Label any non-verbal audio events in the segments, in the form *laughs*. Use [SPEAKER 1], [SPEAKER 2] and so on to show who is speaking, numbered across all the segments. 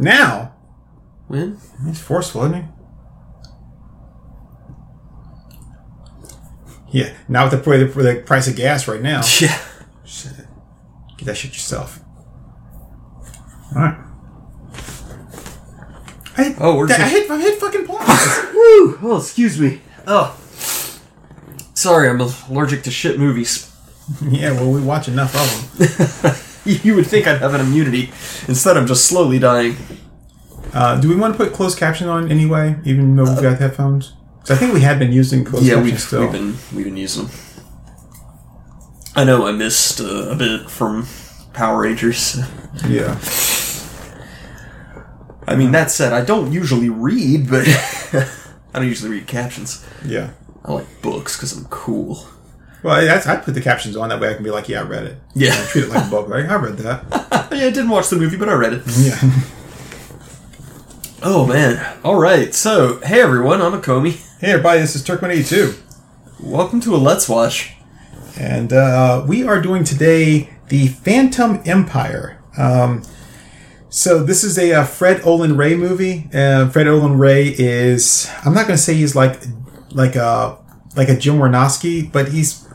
[SPEAKER 1] Now
[SPEAKER 2] When?
[SPEAKER 1] he's forceful, isn't he? Yeah. Now with the, with the price of gas right now, *laughs*
[SPEAKER 2] Yeah.
[SPEAKER 1] shit, get that shit yourself. All right. I hit,
[SPEAKER 2] Oh, we're
[SPEAKER 1] I
[SPEAKER 2] just-
[SPEAKER 1] hit, I hit fucking pause. *laughs*
[SPEAKER 2] Woo! Oh, excuse me. Oh. Sorry, I'm allergic to shit movies. *laughs*
[SPEAKER 1] yeah, well, we watch enough of them. *laughs*
[SPEAKER 2] You would think I'd have an immunity. Instead, I'm just slowly dying.
[SPEAKER 1] Uh, do we want to put closed caption on anyway, even though we've got headphones? 'Cause I think we had been using closed captions.
[SPEAKER 2] Yeah,
[SPEAKER 1] caption
[SPEAKER 2] we've,
[SPEAKER 1] still.
[SPEAKER 2] we've been we've been using them. I know I missed uh, a bit from Power Rangers. *laughs*
[SPEAKER 1] Yeah.
[SPEAKER 2] I mean, that said, I don't usually read, but *laughs* I don't usually read captions.
[SPEAKER 1] Yeah.
[SPEAKER 2] I like books because I'm cool.
[SPEAKER 1] Well, that's, I put the captions on that way I can be like, yeah, I read it.
[SPEAKER 2] Yeah.
[SPEAKER 1] I treat it like a book, right? I read that. *laughs*
[SPEAKER 2] yeah, I didn't watch the movie, but I read it.
[SPEAKER 1] Yeah. *laughs*
[SPEAKER 2] Oh man! All right, so hey everyone, I'm Akomi.
[SPEAKER 1] hey, everybody, this is Turkman82.
[SPEAKER 2] Welcome to a Let's Watch.
[SPEAKER 1] And uh, we are doing today the Phantom Empire. Um, so this is a, uh Fred Olen Ray movie. Uh, Fred Olen Ray is I'm not going to say he's like like a like a Jim Wynorski, but he's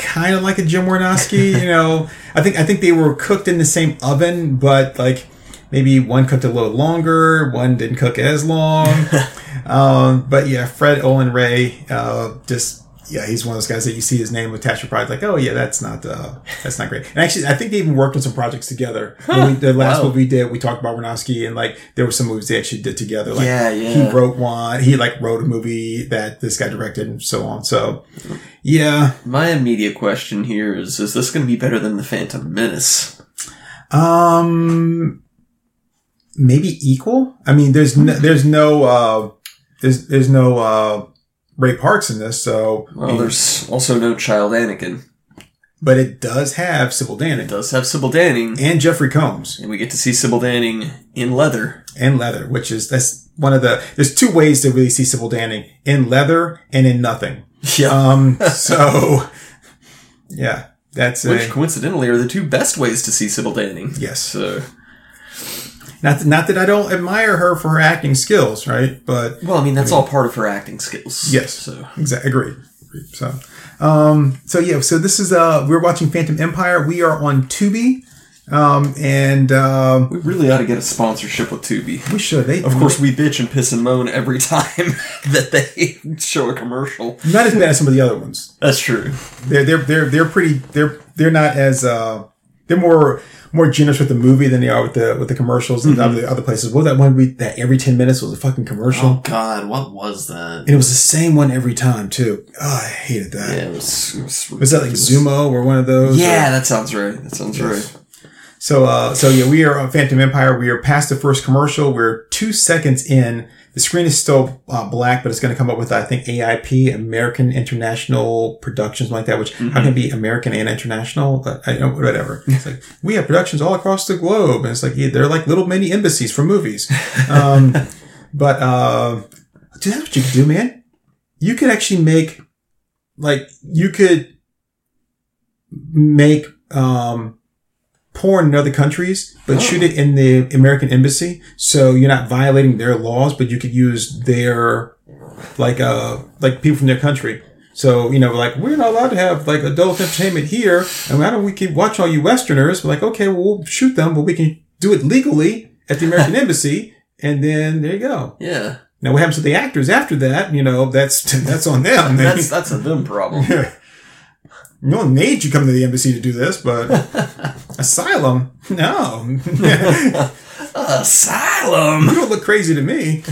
[SPEAKER 1] kind of like a Jim Wynorski. *laughs* you know, I think I think they were cooked in the same oven, but like maybe one cooked a little longer, one didn't cook as long. *laughs* um, but yeah, Fred Olen Ray, uh, just yeah, he's one of those guys that you see his name attached to pride, like, oh yeah, that's not uh, that's not great. And actually, I think they even worked on some projects together. When we, the last
[SPEAKER 2] Wow.
[SPEAKER 1] movie we did, we talked about Wynorski, and like there were some movies they actually did together. Like,
[SPEAKER 2] Yeah, yeah.
[SPEAKER 1] He wrote one. He like wrote a movie that this guy directed, and so on. So, yeah.
[SPEAKER 2] My immediate question here is: Is this going to be better than the Phantom Menace?
[SPEAKER 1] Um, maybe equal. I mean, there's no, there's no, uh, there's, there's no, uh, Ray Parks in this. So,
[SPEAKER 2] Well, there's also no child Anakin.
[SPEAKER 1] but it does have Sybil Danning.
[SPEAKER 2] It does have Sybil Danning,
[SPEAKER 1] and Jeffrey Combs
[SPEAKER 2] and we get to see Sybil Danning in leather.
[SPEAKER 1] and leather, which is, that's one of the, there's two ways to really see Sybil Danning in leather and in nothing.
[SPEAKER 2] Yeah.
[SPEAKER 1] Um, *laughs* so yeah, that's
[SPEAKER 2] Which
[SPEAKER 1] a,
[SPEAKER 2] coincidentally are the two best ways to see Sybil Danning.
[SPEAKER 1] yes.
[SPEAKER 2] So,
[SPEAKER 1] Not, not that I don't admire her for her acting skills, right? But
[SPEAKER 2] well, I mean, that's all part of her acting skills.
[SPEAKER 1] Yes.
[SPEAKER 2] So,
[SPEAKER 1] Exactly. Agreed. Agreed. So, um, so yeah. So this is uh, we're watching Phantom Empire. We are on Tubi, um, and um,
[SPEAKER 2] we really ought to get a sponsorship with Tubi.
[SPEAKER 1] we should. They
[SPEAKER 2] Of course, we bitch and piss and moan every time *laughs* that they show a commercial.
[SPEAKER 1] not as bad as some of the other ones.
[SPEAKER 2] That's true.
[SPEAKER 1] They're they're they're they're pretty. They're they're not as uh, they're more more generous with the movie than they are with the with the commercials and other other places. What was that one we that every ten minutes was a fucking commercial,
[SPEAKER 2] Oh God, what was that?
[SPEAKER 1] and it was the same one every time too. Oh, I hated that.
[SPEAKER 2] Yeah, it was. It was,
[SPEAKER 1] Was that like. Zumo or one of those?
[SPEAKER 2] Yeah, that sounds right. That sounds right.
[SPEAKER 1] So, uh, so yeah, we are on Phantom Empire. We are past the first commercial. We're two seconds in. The screen is still uh, black, but it's going to come up with, I think, AIP, American International Productions, like that. Which how can it be American and international? Uh, I don't, whatever. *laughs* It's like we have productions all across the globe, and it's like yeah, they're like little mini embassies for movies. Um, *laughs* but uh, dude, that's what you could do, man. You could actually make, like, you could make um porn in other countries, but
[SPEAKER 2] Oh.
[SPEAKER 1] shoot it in the American embassy. So you're not violating their laws, but you could use their, like, uh, like people from their country. So, you know, like, we're not allowed to have like adult entertainment here. And why don't we keep watch all you Westerners? We're like, okay, well, we'll shoot them, but we can do it legally at the American *laughs* embassy. And then there you go.
[SPEAKER 2] Yeah,
[SPEAKER 1] Now, what happens to the actors after that? You know, that's, *laughs* that's on them.
[SPEAKER 2] That's that's a them problem. *laughs*
[SPEAKER 1] no one made you come to the embassy to do this, but asylum, no. *laughs*
[SPEAKER 2] Asylum.
[SPEAKER 1] You don't look crazy to me.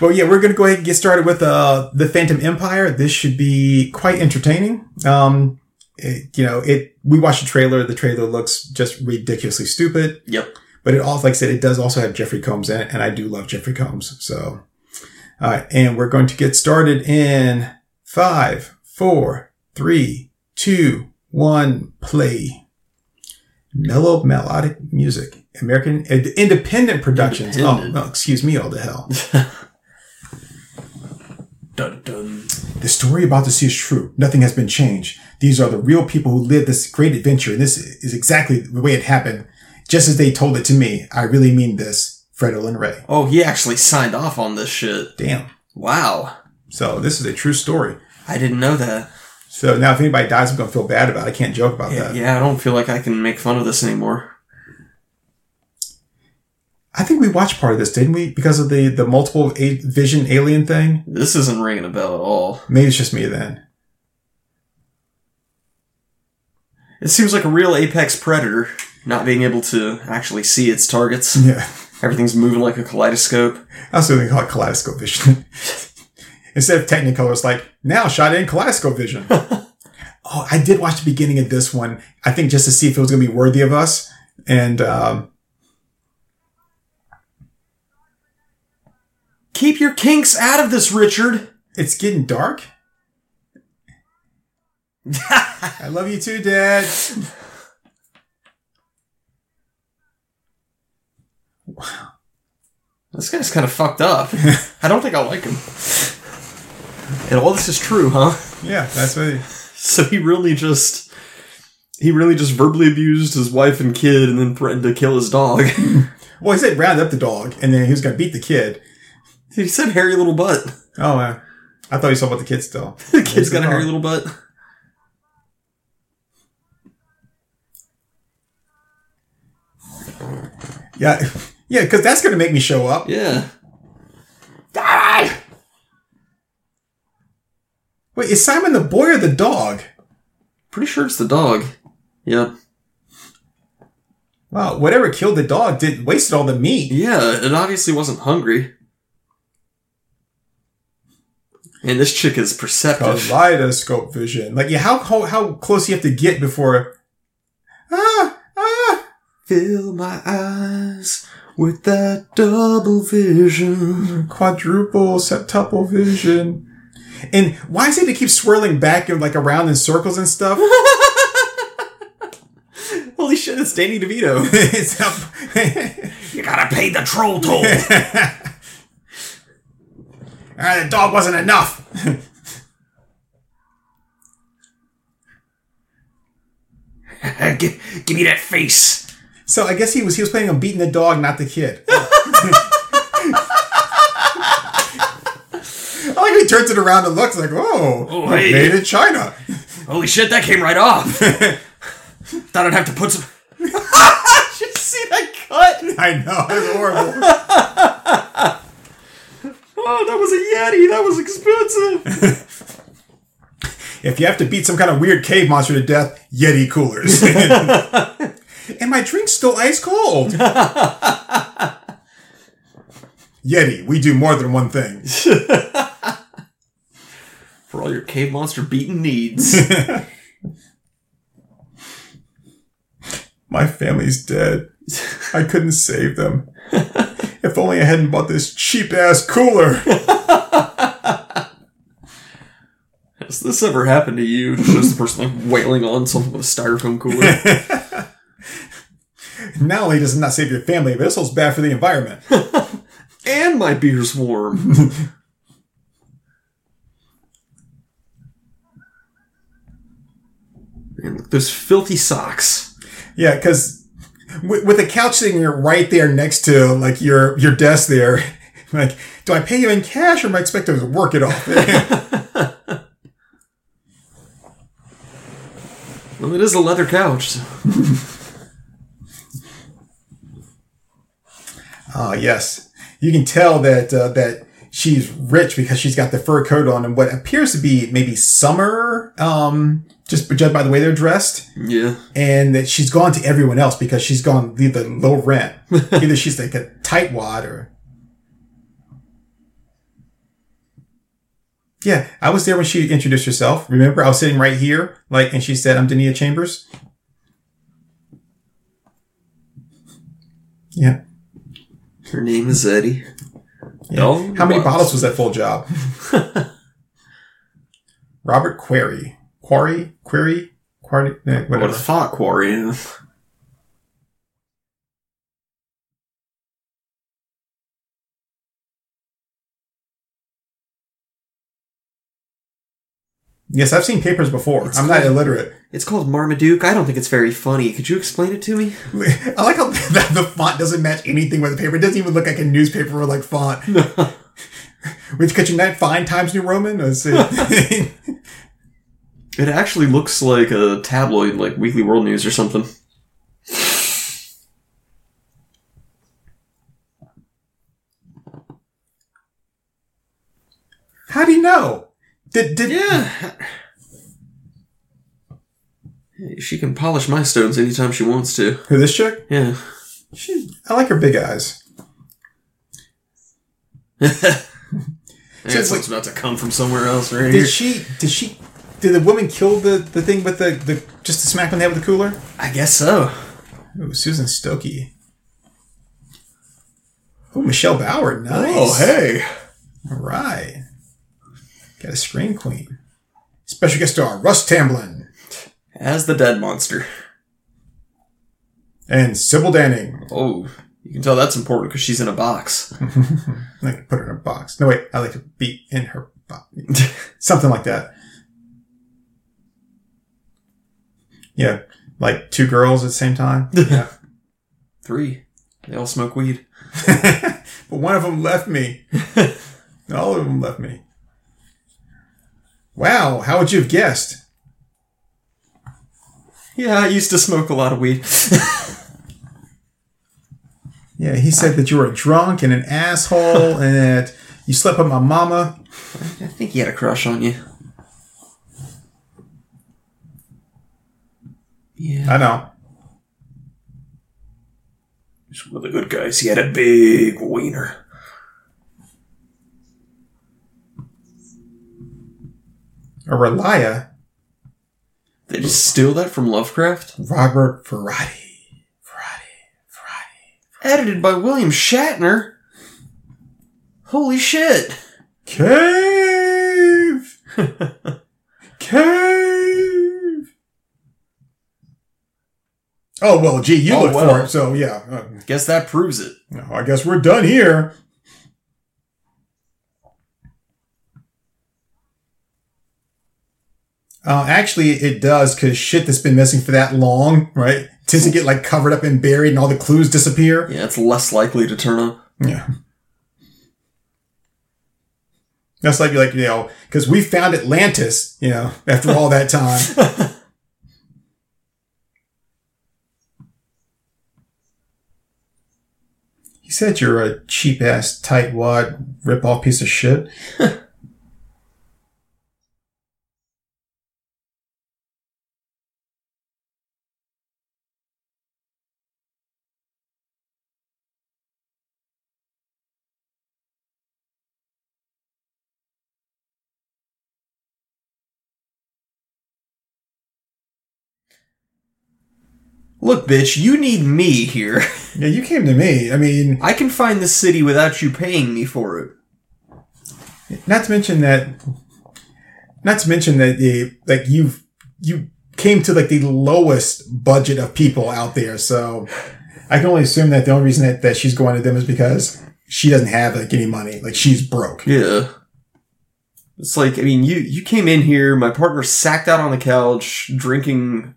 [SPEAKER 1] but yeah, we're going to go ahead and get started with uh, the Phantom Empire. This should be quite entertaining. Um, it- you know, it. We watched the trailer. The trailer looks just ridiculously stupid,
[SPEAKER 2] Yep.
[SPEAKER 1] but it also, like I said, it does also have Jeffrey Combs in it, and I do love Jeffrey Combs. So, all right, and we're going to get started in five, four, three, two, one, play. Mellow melodic music. American independent productions.
[SPEAKER 2] Oh, independent.
[SPEAKER 1] Oh, no, excuse me, all the hell. *laughs*
[SPEAKER 2] Dun dun.
[SPEAKER 1] The story about the sea is true. Nothing has been changed. These are the real people who lived this great adventure, and this is exactly the way it happened. just as they told it to me. I really mean this, Fred Olen Ray.
[SPEAKER 2] Oh, he actually signed off on this shit.
[SPEAKER 1] Damn.
[SPEAKER 2] Wow.
[SPEAKER 1] So this is a true story.
[SPEAKER 2] I didn't know that.
[SPEAKER 1] So now if anybody dies, I'm going to feel bad about it. I can't joke about
[SPEAKER 2] Yeah,
[SPEAKER 1] that.
[SPEAKER 2] yeah, I don't feel like I can make fun of this anymore.
[SPEAKER 1] I think we watched part of this, didn't we? Because of the, the multiple a- vision alien thing?
[SPEAKER 2] This isn't ringing a bell at all.
[SPEAKER 1] Maybe it's just me then.
[SPEAKER 2] It seems like a real apex predator, not being able to actually see its targets.
[SPEAKER 1] Yeah.
[SPEAKER 2] Everything's moving like a kaleidoscope.
[SPEAKER 1] I was going to call it kaleidoscope vision. *laughs* Instead of Technicolor, it's like, now shot in kaleidoscope vision. *laughs* oh, I did watch the beginning of this one, I think just to see if it was going to be worthy of us. And, um,
[SPEAKER 2] Keep your kinks out of this, Richard.
[SPEAKER 1] it's getting dark. *laughs* I love you too, Dad. Wow.
[SPEAKER 2] This guy's kind of fucked up. *laughs* I don't think I like him. And all this is true, huh?
[SPEAKER 1] Yeah, that's what. He, *laughs*
[SPEAKER 2] So he really just he really just verbally abused his wife and kid and then threatened to kill his dog. *laughs*
[SPEAKER 1] well, he said round up the dog, and then he was going to beat the kid.
[SPEAKER 2] he said hairy little butt.
[SPEAKER 1] Oh, uh, I thought you saw about the kid still. *laughs*
[SPEAKER 2] The kid's got a hairy little butt.
[SPEAKER 1] Yeah, yeah, because that's going to make me show up.
[SPEAKER 2] Yeah.
[SPEAKER 1] Wait, is Simon the boy or the dog?
[SPEAKER 2] Pretty sure it's the dog. Yep.
[SPEAKER 1] Wow, whatever killed the dog did wasted all the meat.
[SPEAKER 2] Yeah, it obviously wasn't hungry. And this chick is perceptive.
[SPEAKER 1] Kaleidoscope vision. Like, yeah, how how, how close you have to get before? Ah, ah.
[SPEAKER 2] Fill my eyes with that double vision.
[SPEAKER 1] Quadruple septuple vision. And why is it to keep swirling back and like around in circles and stuff? *laughs*
[SPEAKER 2] Holy shit, it's Danny DeVito. *laughs*
[SPEAKER 1] it's up. *laughs*
[SPEAKER 2] you gotta pay the troll toll.
[SPEAKER 1] All right, the dog wasn't enough.
[SPEAKER 2] give, give me that face.
[SPEAKER 1] So I guess he was he was planning on beating the dog, not the kid. I like he turns it around and looks like, oh,
[SPEAKER 2] Oh, hey.
[SPEAKER 1] made in China.
[SPEAKER 2] Holy shit, that came right off. *laughs* Thought I'd have to put some. *laughs* You see that cut? *laughs*
[SPEAKER 1] I know, it's horrible.
[SPEAKER 2] Oh, that was a Yeti. That was expensive.
[SPEAKER 1] if you have to beat some kind of weird cave monster to death, Yeti coolers. and my drink's still ice cold. Yeti, we do more than one thing.
[SPEAKER 2] For all your cave monster beaten needs. *laughs*
[SPEAKER 1] My family's dead. I couldn't save them. *laughs* If only I hadn't bought this cheap ass cooler. *laughs*
[SPEAKER 2] Has this ever happened to you? Just the person like wailing on a styrofoam cooler.
[SPEAKER 1] Not only does it not save your family, but it's also bad for the environment.
[SPEAKER 2] and my beer's warm. Look, those filthy socks.
[SPEAKER 1] Yeah, because with, with the couch sitting right there next to like your your desk there, *laughs* like, do I pay you in cash or am I expected to work it off? *laughs*
[SPEAKER 2] Well, it is a leather couch. so- *laughs*
[SPEAKER 1] Ah, yes, you can tell that uh, that she's rich because she's got the fur coat on and what appears to be maybe summer. Um, just judged by the way they're dressed.
[SPEAKER 2] Yeah.
[SPEAKER 1] and that she's gone to everyone else because she's gone the low rent. *laughs* Either she's like a tightwad or. Yeah, I was there when she introduced herself. Remember, I was sitting right here, like, and she said, "I'm Dania Chambers." Yeah.
[SPEAKER 2] Her name is Eddie.
[SPEAKER 1] Yeah.
[SPEAKER 2] Oh,
[SPEAKER 1] How many
[SPEAKER 2] wow.
[SPEAKER 1] bottles was that full job? *laughs* Robert Query, Quarry, Query, Quarry, eh,
[SPEAKER 2] I would
[SPEAKER 1] whatever.
[SPEAKER 2] have thought Quarry.
[SPEAKER 1] Yes, I've seen papers before. I'm not illiterate.
[SPEAKER 2] It's called Marmaduke. I don't think it's very funny. Could you explain it to me? *laughs*
[SPEAKER 1] I like how *laughs* the, the font doesn't match anything with the paper. It doesn't even look like a newspaper or like font. *laughs* Which could you not find Times New Roman? Let's.
[SPEAKER 2] It actually looks like a tabloid, like Weekly World News or something.
[SPEAKER 1] How do you know? Did did
[SPEAKER 2] Yeah. She can polish my stones anytime she wants to.
[SPEAKER 1] who this chick?
[SPEAKER 2] Yeah.
[SPEAKER 1] She, I like her big eyes. *laughs*
[SPEAKER 2] I guess
[SPEAKER 1] like-
[SPEAKER 2] about to come from somewhere else right
[SPEAKER 1] Did
[SPEAKER 2] here.
[SPEAKER 1] she? Did she? Did the woman kill the the thing with the the just the smack on the head with the cooler?
[SPEAKER 2] I guess so.
[SPEAKER 1] Ooh, Susan Stokey. Oh, Michelle Bauer. Nice.
[SPEAKER 2] Oh, hey.
[SPEAKER 1] All right. Got a screen queen. Special guest star Russ Tamblyn
[SPEAKER 2] As the dead monster.
[SPEAKER 1] and Sybil Danning.
[SPEAKER 2] Oh, you can tell that's important because she's in a box. *laughs*
[SPEAKER 1] I like to put her in a box. No, wait. I like to be in her box. *laughs* Something like that. Yeah. Like two girls at the same time. *laughs* Yeah.
[SPEAKER 2] Three. They all smoke weed.
[SPEAKER 1] but one of them left me. All of them left me. Wow. How would you have guessed?
[SPEAKER 2] Yeah, I used to smoke a lot of weed. *laughs*
[SPEAKER 1] Yeah, he said that you were a drunk and an asshole *laughs* and that you slept with my mama.
[SPEAKER 2] I think he had a crush on you. Yeah.
[SPEAKER 1] I know.
[SPEAKER 2] He's one of the good guys. He had a big wiener.
[SPEAKER 1] A Relia,
[SPEAKER 2] They just steal that from Lovecraft?
[SPEAKER 1] Robert Ferrati. Ferrati. Ferrati.
[SPEAKER 2] Edited by William Shatner? Holy shit!
[SPEAKER 1] Cave! *laughs* Cave! Oh, well, gee, you
[SPEAKER 2] Oh,
[SPEAKER 1] looked
[SPEAKER 2] well.
[SPEAKER 1] for it, so yeah.
[SPEAKER 2] Guess that proves it.
[SPEAKER 1] no, I guess we're done here. Uh, actually, it does because shit that's been missing for that long, right? Tends to get like covered up and buried, and all the clues disappear.
[SPEAKER 2] Yeah, it's less likely to turn up.
[SPEAKER 1] Yeah. That's like like you know because we found Atlantis, you know, after all that time. *laughs* he said you're a cheap ass tightwad rip off piece of shit. *laughs*
[SPEAKER 2] Look, bitch, you need me here. *laughs*
[SPEAKER 1] Yeah, you came to me. I mean,
[SPEAKER 2] I can find this city without you paying me for it.
[SPEAKER 1] not to mention that, not to mention that the like you you came to like the lowest budget of people out there. So I can only assume that the only reason that, that she's going to them is because she doesn't have like any money. Like she's broke.
[SPEAKER 2] Yeah. It's like, I mean, you, you came in here, my partner sacked out on the couch, drinking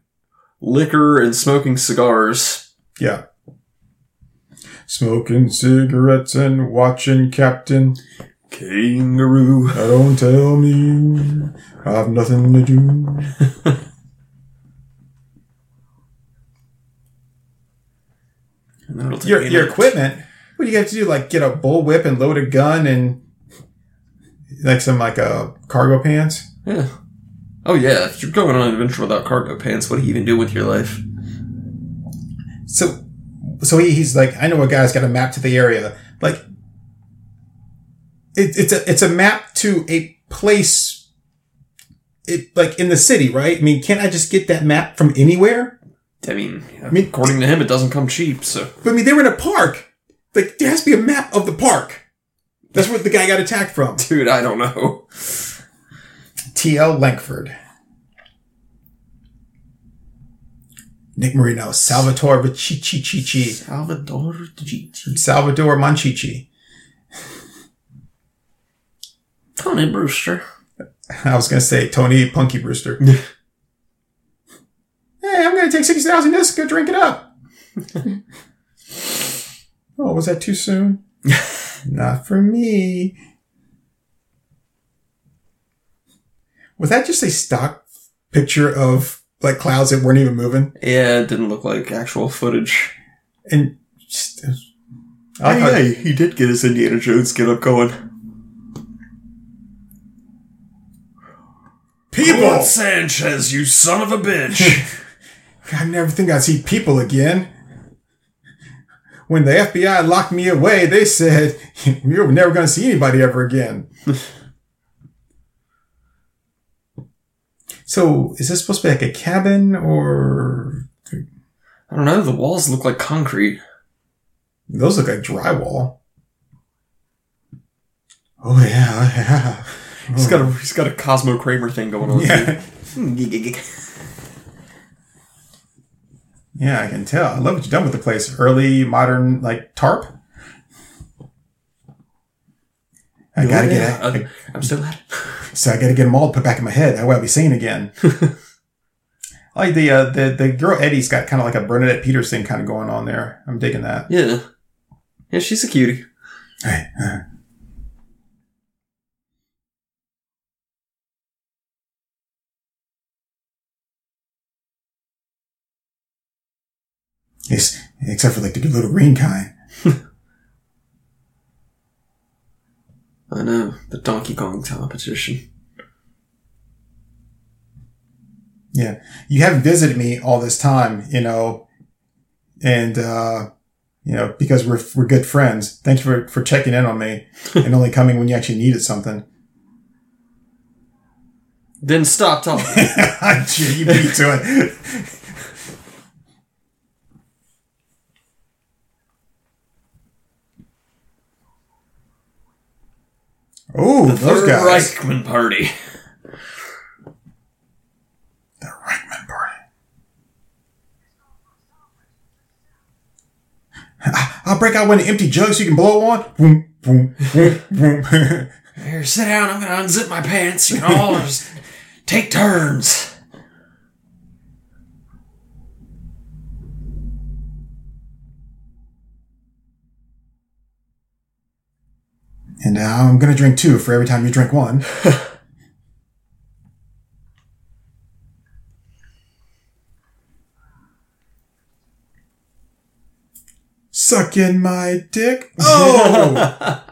[SPEAKER 2] liquor and smoking cigars.
[SPEAKER 1] Yeah. Smoking cigarettes and watching Captain.
[SPEAKER 2] Kangaroo. *laughs*
[SPEAKER 1] Now Don't tell me I've nothing to do. Your your
[SPEAKER 2] minute.
[SPEAKER 1] equipment. What do you have to do? Like get a bullwhip and load a gun and like some like uh, cargo pants.
[SPEAKER 2] Yeah. Oh yeah, if you're going on an adventure without cargo pants, what do you even do with your life?
[SPEAKER 1] So, so he, he's like, I know a guy's got a map to the area. Like, it, it's a it's a map to a place. It like in the city, right? I mean, can't I just get that map from anywhere?
[SPEAKER 2] I mean, I
[SPEAKER 1] mean-
[SPEAKER 2] according to him, it doesn't come cheap, so.
[SPEAKER 1] But I mean, they were in a park. Like, there has to be a map of the park. That's where the guy got attacked from.
[SPEAKER 2] Dude, I don't know.
[SPEAKER 1] T.L. Lankford. Nick Marino, Salvatore Vichichi,
[SPEAKER 2] Salvador Gigi.
[SPEAKER 1] Salvador Monchichi.
[SPEAKER 2] Tony Brewster.
[SPEAKER 1] I was gonna say Tony Punky Brewster. *laughs* hey, I'm gonna take sixty thousand discs. Go drink it up. *laughs* oh, was that too soon? *laughs* Not for me. Was that just a stock picture of like clouds that weren't even moving?
[SPEAKER 2] Yeah, it didn't look like actual footage.
[SPEAKER 1] And just, uh,
[SPEAKER 2] I like hey, he did get his Indiana Jones get up going.
[SPEAKER 1] People!
[SPEAKER 2] Claude Sanchez, you son of a bitch! *laughs*
[SPEAKER 1] I never think I'd see people again. When the FBI locked me away, they said, *laughs* You're never going to see anybody ever again. *laughs* so, is this supposed to be like a cabin or.
[SPEAKER 2] I don't know, the walls look like concrete.
[SPEAKER 1] Those look like drywall. Oh, yeah, *laughs* yeah.
[SPEAKER 2] He's got a he's got a Cosmo Kramer thing going on.
[SPEAKER 1] Yeah.
[SPEAKER 2] Hmm,
[SPEAKER 1] yeah, I can tell. I love what you've done with the place. Early modern, like tarp. I gotta get it.
[SPEAKER 2] I'm still at it.
[SPEAKER 1] So I gotta get them all put back in my head. That way I'll be sane again. *laughs* Like the uh, the the girl Eddie's got kind of like a Bernadette Peters thing kind of going on there. I'm digging that.
[SPEAKER 2] Yeah. Yeah, she's a cutie.
[SPEAKER 1] Hey, uh. Yes, except for like the little green kind. *laughs*
[SPEAKER 2] I know. The Donkey Kong competition.
[SPEAKER 1] Yeah. You haven't visited me all this time, you know, and, uh, you know, because we're, we're good friends. Thank you for, for checking in on me *laughs* and only coming when you actually needed something.
[SPEAKER 2] Then stop talking. *laughs*
[SPEAKER 1] You beat to it. Oh,
[SPEAKER 2] the
[SPEAKER 1] those
[SPEAKER 2] Third
[SPEAKER 1] guys.
[SPEAKER 2] Reichman party.
[SPEAKER 1] The Reichman party. I- I'll break out one of the empty jugs so you can blow on. Boom, boom, boom, boom.
[SPEAKER 2] Here, sit down. I'm gonna unzip my pants. You can all *laughs* just take turns.
[SPEAKER 1] And uh, I'm gonna drink two for every time you drink one. *laughs* Suck in my dick. *laughs* Oh,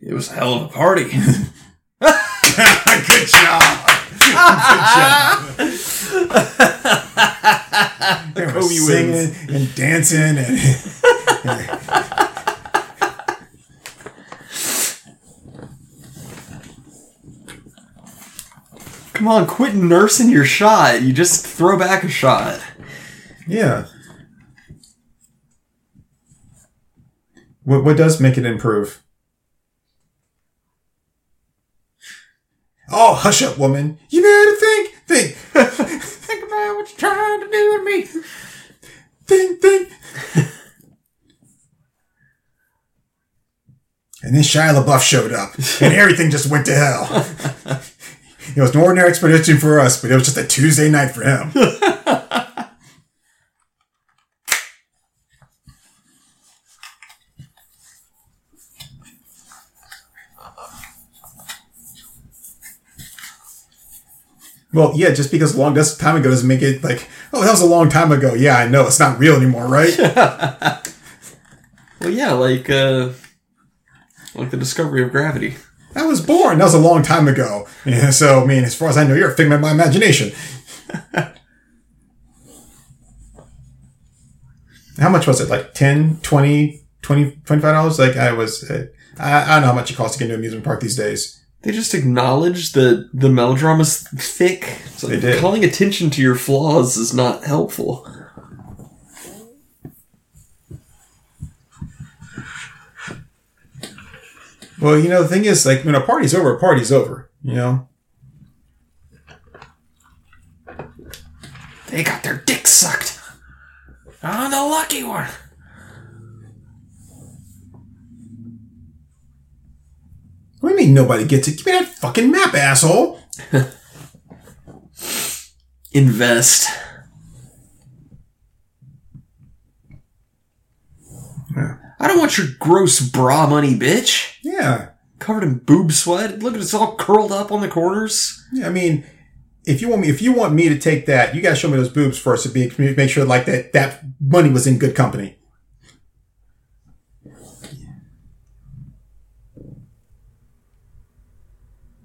[SPEAKER 2] It was a hell of a party. *laughs*
[SPEAKER 1] good job. They were
[SPEAKER 2] Kobe
[SPEAKER 1] singing
[SPEAKER 2] wins.
[SPEAKER 1] and dancing and *laughs*
[SPEAKER 2] Come on, quit nursing your shot. You just throw back a shot.
[SPEAKER 1] yeah. What what does make it improve? Oh, hush up, woman. You better think, think, *laughs*
[SPEAKER 2] Think about what you're trying to do to me.
[SPEAKER 1] think, think. And then Shia LaBeouf showed up, and everything just went to hell. *laughs* It was an ordinary expedition for us, but it was just a Tuesday night for him. Well, yeah, just because a long time ago doesn't make it like, oh, that was a long time ago. Yeah, I know. It's not real anymore, right? *laughs*
[SPEAKER 2] Well, yeah, like uh, like the discovery of gravity.
[SPEAKER 1] I was born. That was a long time ago. Yeah, so, I mean, as far as I know, you're a figment of my imagination. *laughs* How much was it? Like 10, 20, 20 $25? Like, I was, uh, I, I don't know how much it costs to get into an amusement park these days.
[SPEAKER 2] They just acknowledge that the melodrama's thick. So
[SPEAKER 1] They did.
[SPEAKER 2] calling attention to your flaws is not helpful.
[SPEAKER 1] Well, you know, the thing is, like, when a party's over, a party's over, you know?
[SPEAKER 2] They got their dick sucked. I'm the lucky one.
[SPEAKER 1] Ain't nobody gets it. Give me that fucking map, asshole. *laughs*
[SPEAKER 2] Invest.
[SPEAKER 1] Yeah.
[SPEAKER 2] I don't want your gross bra money, bitch.
[SPEAKER 1] Yeah.
[SPEAKER 2] Covered in boob sweat. Look at it's all curled up on the corners.
[SPEAKER 1] Yeah, I mean, if you want me, if you want me to take that, you gotta show me those boobs first to be make sure like that that money was in good company.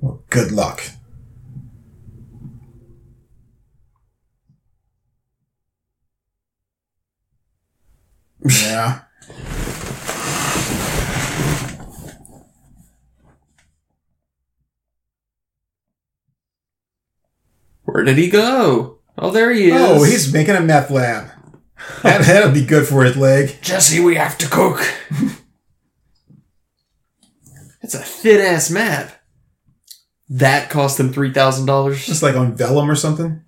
[SPEAKER 1] Well, good luck. Yeah.
[SPEAKER 2] Where did he go? Oh, there he is.
[SPEAKER 1] Oh, he's making a meth lab. That that'll be good for his leg.
[SPEAKER 2] Jesse, we have to cook. *laughs* It's a thin ass map. That cost him three thousand dollars.
[SPEAKER 1] Just like on vellum or something.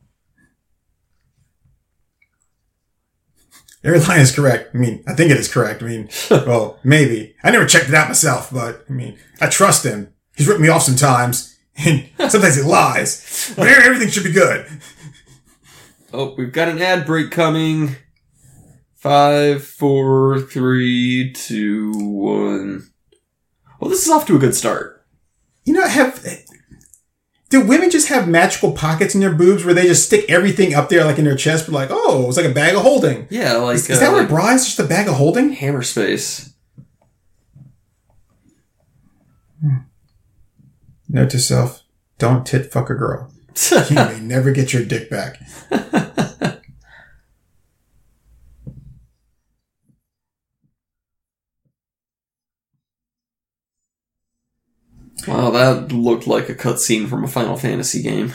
[SPEAKER 1] Every line is correct. I mean, I think it is correct. I mean, *laughs* well, maybe. I never checked it out myself, but I mean, I trust him. He's ripped me off sometimes, *laughs* and sometimes he lies. But everything should be good.
[SPEAKER 2] Oh, we've got an ad break coming. Five, four, three, two, one. Well, this is off to a good start.
[SPEAKER 1] You know, I have do women just have magical pockets in their boobs where they just stick everything up there, like in their chest, but like, oh, it's like a bag of holding.
[SPEAKER 2] Yeah, like
[SPEAKER 1] Is, is
[SPEAKER 2] uh,
[SPEAKER 1] that what
[SPEAKER 2] like
[SPEAKER 1] bra is? Just a bag of holding?
[SPEAKER 2] hammer space.
[SPEAKER 1] Note to self: Don't tit fuck a girl. *laughs* You may never get your dick back. *laughs*
[SPEAKER 2] wow, that looked like a cutscene from a Final Fantasy game.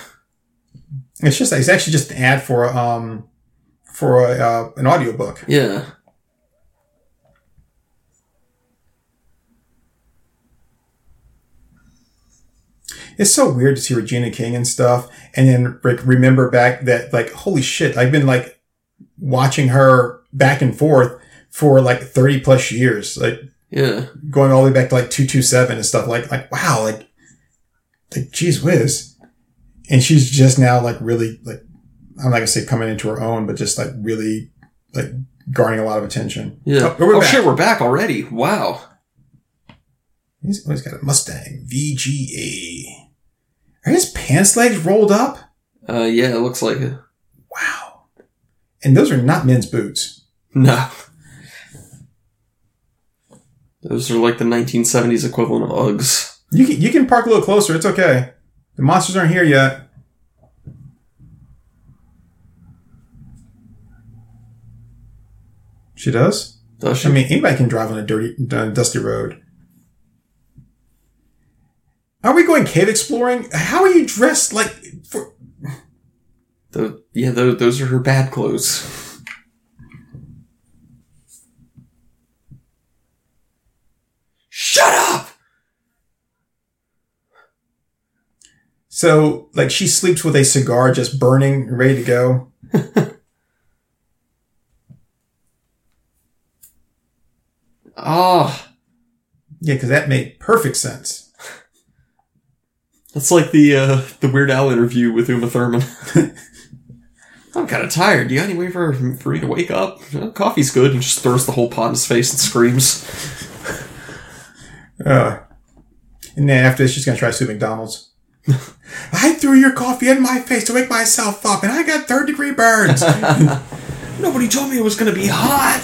[SPEAKER 1] It's just it's actually just an ad for um for a, uh, an audiobook.
[SPEAKER 2] Yeah.
[SPEAKER 1] It's so weird to see Regina King and stuff, and then like remember back that like holy shit, I've been like watching her back and forth for like thirty plus years, like
[SPEAKER 2] Yeah.
[SPEAKER 1] going all the way back to like two two seven and stuff. Like like wow, like like geez whiz, and she's just now like really like I'm not gonna say coming into her own, but just like really like garnering a lot of attention.
[SPEAKER 2] Yeah.
[SPEAKER 1] Oh, we're
[SPEAKER 2] oh
[SPEAKER 1] back.
[SPEAKER 2] shit, we're back already. Wow.
[SPEAKER 1] He's always got a Mustang VGA. Are his pants legs rolled up?
[SPEAKER 2] Uh, yeah, it looks like it.
[SPEAKER 1] Wow. And those are not men's boots.
[SPEAKER 2] No. Those are like the 1970s equivalent of Uggs.
[SPEAKER 1] You can you can park a little closer. It's okay. The monsters aren't here yet. She does.
[SPEAKER 2] Does she?
[SPEAKER 1] I mean, anybody can drive on a dirty, dusty road. Are we going cave exploring? How are you dressed like for?
[SPEAKER 2] Tho- yeah, tho- those are her bad clothes. Shut up!
[SPEAKER 1] So, like, she sleeps with a cigar just burning, ready to go.
[SPEAKER 2] Oh, *laughs*
[SPEAKER 1] Yeah, because that made perfect sense.
[SPEAKER 2] that's like the uh, the Weird Al interview with Uma Thurman. *laughs* I'm kind of tired. Do you got any way for, for me to wake up? "Uh, coffee's good. And just throws the whole pot in his face and screams.
[SPEAKER 1] Uh, and then after this, she's gonna try to sue McDonald's. I threw your coffee in my face to wake myself up, and I got third degree burns.
[SPEAKER 2] Nobody told me it was going to be hot.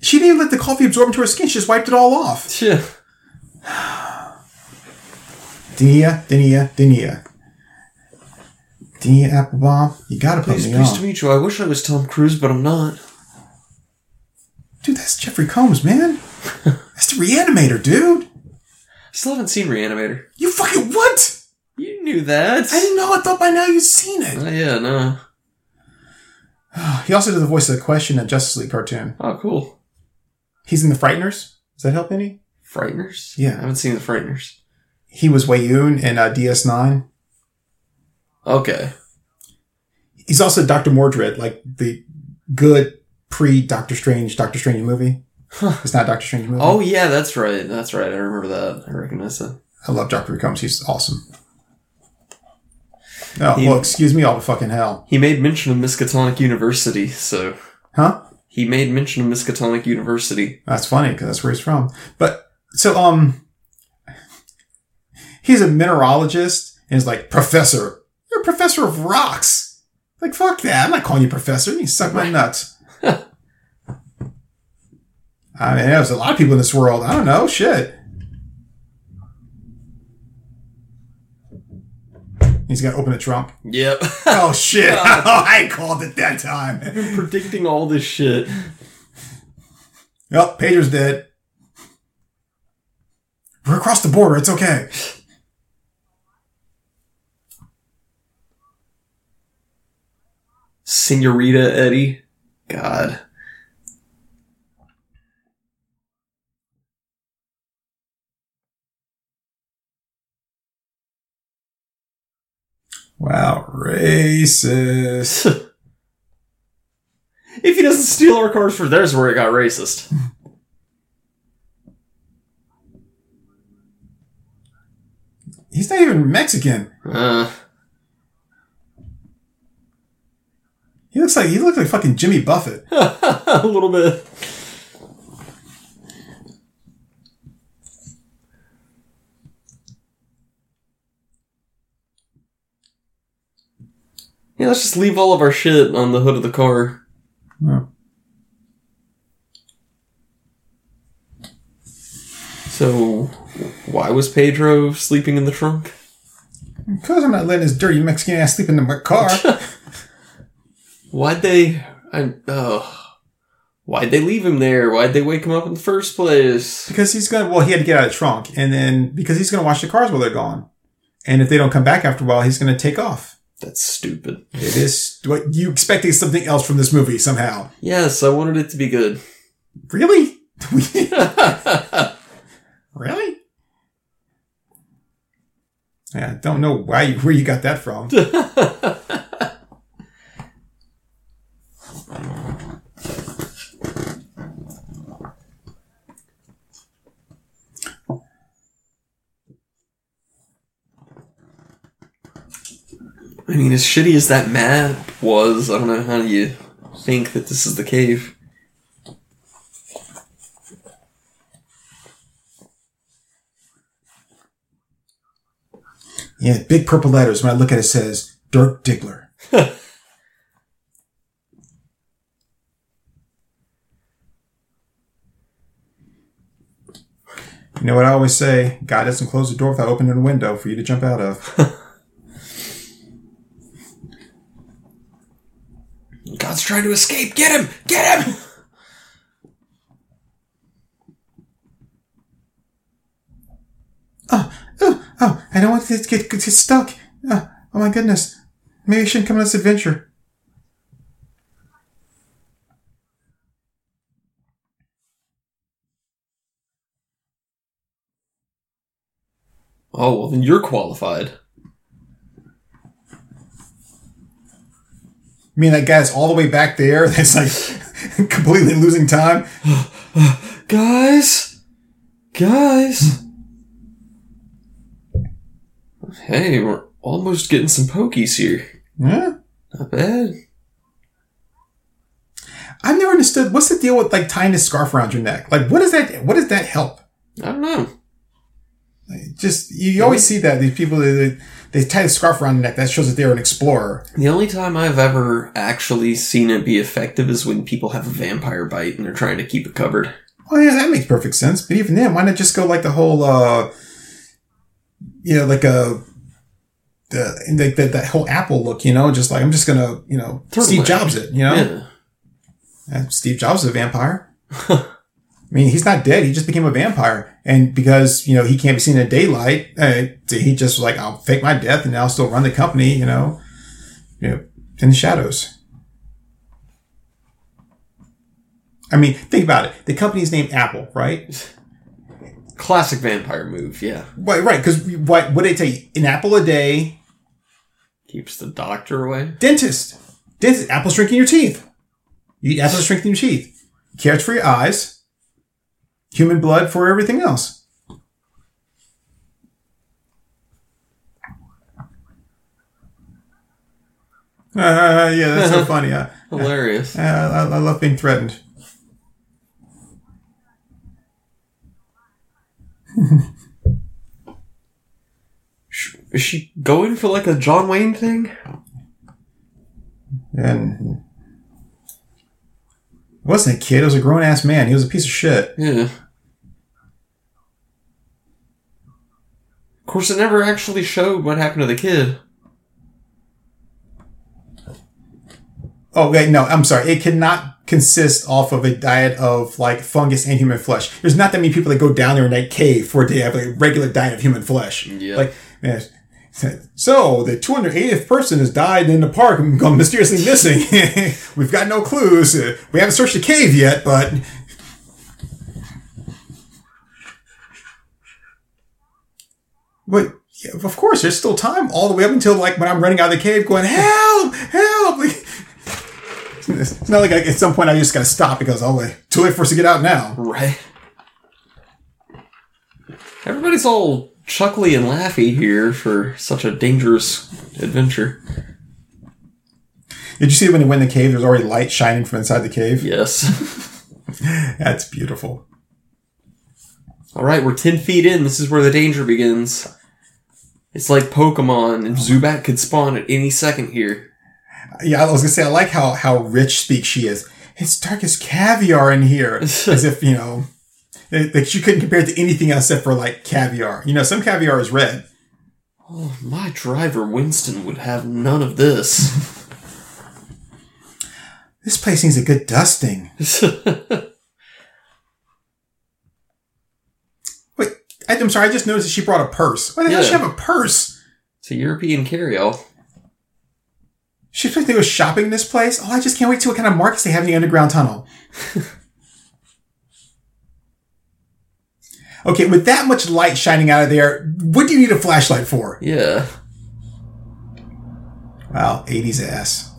[SPEAKER 1] she didn't even let the coffee absorb into her skin. She just wiped it all off.
[SPEAKER 2] Yeah.
[SPEAKER 1] Dania, Dania, Dania. Dania Applebaum, you gotta put
[SPEAKER 2] Pleased,
[SPEAKER 1] me
[SPEAKER 2] pleased
[SPEAKER 1] on.
[SPEAKER 2] to meet you. I wish I was Tom Cruise, but I'm not.
[SPEAKER 1] Dude, that's Jeffrey Combs, man. *laughs* That's the reanimator, dude.
[SPEAKER 2] Still haven't seen Reanimator.
[SPEAKER 1] You fucking what?
[SPEAKER 2] You knew that.
[SPEAKER 1] I didn't know. I thought by now you'd seen it.
[SPEAKER 2] Oh, yeah, no. *sighs*
[SPEAKER 1] He also did the voice of the Question in Justice League cartoon.
[SPEAKER 2] Oh, cool.
[SPEAKER 1] He's in the Frighteners. Does that help any?
[SPEAKER 2] Frighteners?
[SPEAKER 1] Yeah.
[SPEAKER 2] I haven't seen the Frighteners.
[SPEAKER 1] He was Weyoun in uh, DS9.
[SPEAKER 2] Okay.
[SPEAKER 1] He's also Doctor Mordrid, like the good pre Doctor Strange Doctor Strange movie. It's not Doctor Strange movie.
[SPEAKER 2] Oh yeah, that's right. That's right. I remember that. I recognize that.
[SPEAKER 1] I love Doctor Who Comes. He's awesome. Oh,
[SPEAKER 2] He-
[SPEAKER 1] well, excuse me, all the fucking hell.
[SPEAKER 2] He made mention of Miskatonic University, so
[SPEAKER 1] Huh?
[SPEAKER 2] he made mention of Miskatonic University.
[SPEAKER 1] That's funny because that's where he's from. But so, um, he's a mineralogist and he's like, Professor, you're a professor of rocks. Like, fuck that. I'm not calling you professor. You suck my nuts. *laughs* I mean, there's a lot of people in this world. I don't know. Shit. He's got to open the trunk.
[SPEAKER 2] Yep. *laughs*
[SPEAKER 1] Oh, shit. *laughs* Oh, I called it that time.
[SPEAKER 2] Predicting all this shit.
[SPEAKER 1] Yep, Pedro's dead. We're across the border. It's okay.
[SPEAKER 2] Senorita Eddie. God.
[SPEAKER 1] Wow, racist. *laughs*
[SPEAKER 2] if he doesn't steal our cars for theirs where it got racist.
[SPEAKER 1] He's not even Mexican.
[SPEAKER 2] Uh,
[SPEAKER 1] He looks like he looks like fucking Jimmy Buffett. *laughs*
[SPEAKER 2] a little bit. Yeah, let's just leave all of our shit on the hood of the car.
[SPEAKER 1] Oh.
[SPEAKER 2] So, why was Pedro sleeping in the trunk?
[SPEAKER 1] Because I'm not letting his dirty Mexican ass sleep in my car. *laughs*
[SPEAKER 2] Why'd they? I oh, why'd they leave him there? Why'd they wake him up in the first place?
[SPEAKER 1] because he's gonna well, he had to get out of the trunk, and then because he's gonna wash the cars while they're gone. And if they don't come back after a while, he's gonna take off.
[SPEAKER 2] That's stupid.
[SPEAKER 1] It is what you expecting something else from this movie somehow.
[SPEAKER 2] Yes, I wanted it to be good.
[SPEAKER 1] Really? *laughs* *laughs* really? Yeah, I don't know why you, where you got that from. *laughs*
[SPEAKER 2] I mean, as shitty as that map was, I don't know how you think that this is the cave.
[SPEAKER 1] Yeah, big purple letters. When I look at it, it says Dirk Diggler. *laughs* You know what I always say? God doesn't close the door without opening a window for you to jump out of. *laughs*
[SPEAKER 2] God's trying to escape. Get him! Get him!
[SPEAKER 1] oh, oh, oh, I don't want to get, get stuck. Oh, oh my goodness. Maybe I shouldn't come on this adventure.
[SPEAKER 2] Oh, well, then you're qualified.
[SPEAKER 1] I mean, that guy's all the way back there. *laughs* That's like completely losing time. *sighs*
[SPEAKER 2] Guys? Guys? Hey, we're almost getting some pokies here.
[SPEAKER 1] Yeah.
[SPEAKER 2] Not bad.
[SPEAKER 1] I've never understood what's the deal with like tying a scarf around your neck. Like, what does that? What does that help?
[SPEAKER 2] I don't know.
[SPEAKER 1] Just you, you always see that these people they, they, tie a scarf around the neck. That shows that they're an explorer.
[SPEAKER 2] The only time I've ever actually seen it be effective is when people have a vampire bite and they're trying to keep it covered.
[SPEAKER 1] Well, yeah, that makes perfect sense. But even then, why not just go like the whole, uh, you know, like a. The, like that, that whole Apple look, you know, just like I'm just gonna, you know, Steve. Jobs it, you know.
[SPEAKER 2] Yeah.
[SPEAKER 1] Uh, Steve Jobs is a vampire. *laughs* I mean, he's not dead. He just became a vampire. And because, you know, he can't be seen in daylight, uh, he just was like, I'll fake my death and I'll still run the company, you know, you know, in the shadows. I mean, think about it. The company's named Apple, right?
[SPEAKER 2] Classic vampire move, yeah.
[SPEAKER 1] Right, right. Because what, what did they say? An apple a day
[SPEAKER 2] Keeps the doctor away.
[SPEAKER 1] Dentist. Dentist. Apples strengthen your teeth. You eat apples strengthen your teeth. Carrots for your eyes. Human blood for everything else. Uh, yeah, that's so *laughs* funny. Uh,
[SPEAKER 2] Hilarious.
[SPEAKER 1] uh, I, I love being threatened. *laughs*
[SPEAKER 2] Is she going for like a John Wayne thing?
[SPEAKER 1] And it wasn't a kid, it was a grown ass man. He was a piece of shit.
[SPEAKER 2] Yeah. Course, it never actually showed what happened to the kid.
[SPEAKER 1] Oh, wait, no, I'm sorry. It cannot consist off of a diet of like fungus and human flesh. There's not that many people that go down there in that cave for to have a regular diet of human flesh.
[SPEAKER 2] Yeah.
[SPEAKER 1] Like, man, so the 280th person has died in the park and gone mysteriously missing. *laughs* We've got no clues. We haven't searched the cave yet, but. Wait, yeah, of course, there's still time all the way up until like when I'm running out of the cave going, help, help. It's not like I, at some point I just gotta stop because, oh, wait, too late for us to get out now.
[SPEAKER 2] Right. Everybody's all chuckly and laughy here for such a dangerous adventure.
[SPEAKER 1] Did you see when they went in the cave, there's already light shining from inside the cave?
[SPEAKER 2] Yes. *laughs*
[SPEAKER 1] That's beautiful.
[SPEAKER 2] All right, we're 10 feet in. This is where the danger begins. It's like Pokemon, and Zubat could spawn at any second here.
[SPEAKER 1] Yeah, I was gonna say, I like how, how rich speak she is. It's dark as caviar in here. *laughs* as if, you know, that you couldn't compare it to anything else except for like caviar. You know, some caviar is red.
[SPEAKER 2] Oh, my driver Winston would have none of this. *laughs*
[SPEAKER 1] This place needs a good dusting. *laughs* Wait, I- I'm sorry, I just noticed that she brought a purse. Why the hell does she
[SPEAKER 2] Yeah.
[SPEAKER 1] have a purse?
[SPEAKER 2] it's a European carryall.
[SPEAKER 1] She supposed to go shopping in this place? Oh, I just can't wait to see what kind of markets they have in the underground tunnel. *laughs* okay, with that much light shining out of there, what do you need a flashlight for?
[SPEAKER 2] Yeah,
[SPEAKER 1] Wow, 80s ass.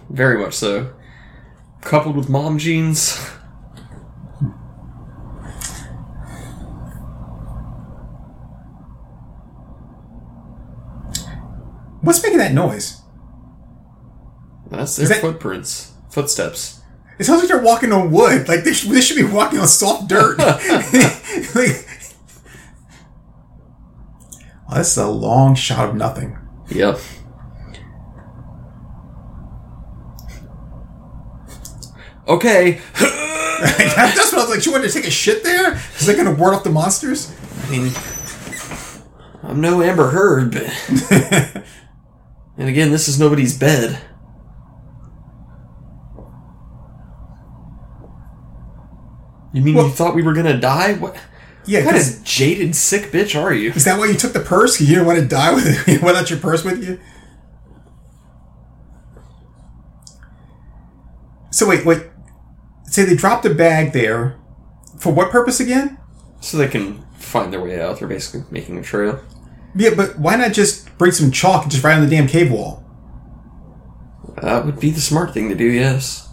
[SPEAKER 1] *laughs*
[SPEAKER 2] very much so. Coupled with mom jeans.
[SPEAKER 1] What's making that noise?
[SPEAKER 2] That's their
[SPEAKER 1] that-
[SPEAKER 2] footprints. Footsteps.
[SPEAKER 1] It sounds like they're walking on wood. Like they, sh- they should be walking on soft dirt. *laughs* *laughs* like, oh, this is a long shot of nothing.
[SPEAKER 2] Yep. Okay. *laughs*
[SPEAKER 1] That's what I was like. She wanted to take a shit there. Is that going to ward off the monsters?
[SPEAKER 2] I mean, I'm no Amber Heard, but. And again, this is nobody's bed. You mean
[SPEAKER 1] Well-
[SPEAKER 2] you thought we were gonna die? What
[SPEAKER 1] Yeah,
[SPEAKER 2] what
[SPEAKER 1] kind
[SPEAKER 2] of jaded, sick bitch are you?
[SPEAKER 1] is that why you took the purse? you didn't want to die with it. *laughs* You want your purse with you. So wait, wait. Say they dropped a bag there. For what purpose again?
[SPEAKER 2] So they can find their way out. They're basically making a trail.
[SPEAKER 1] Yeah, but why not just bring some chalk and just write on the damn cave wall?
[SPEAKER 2] That would be the smart thing to do, yes.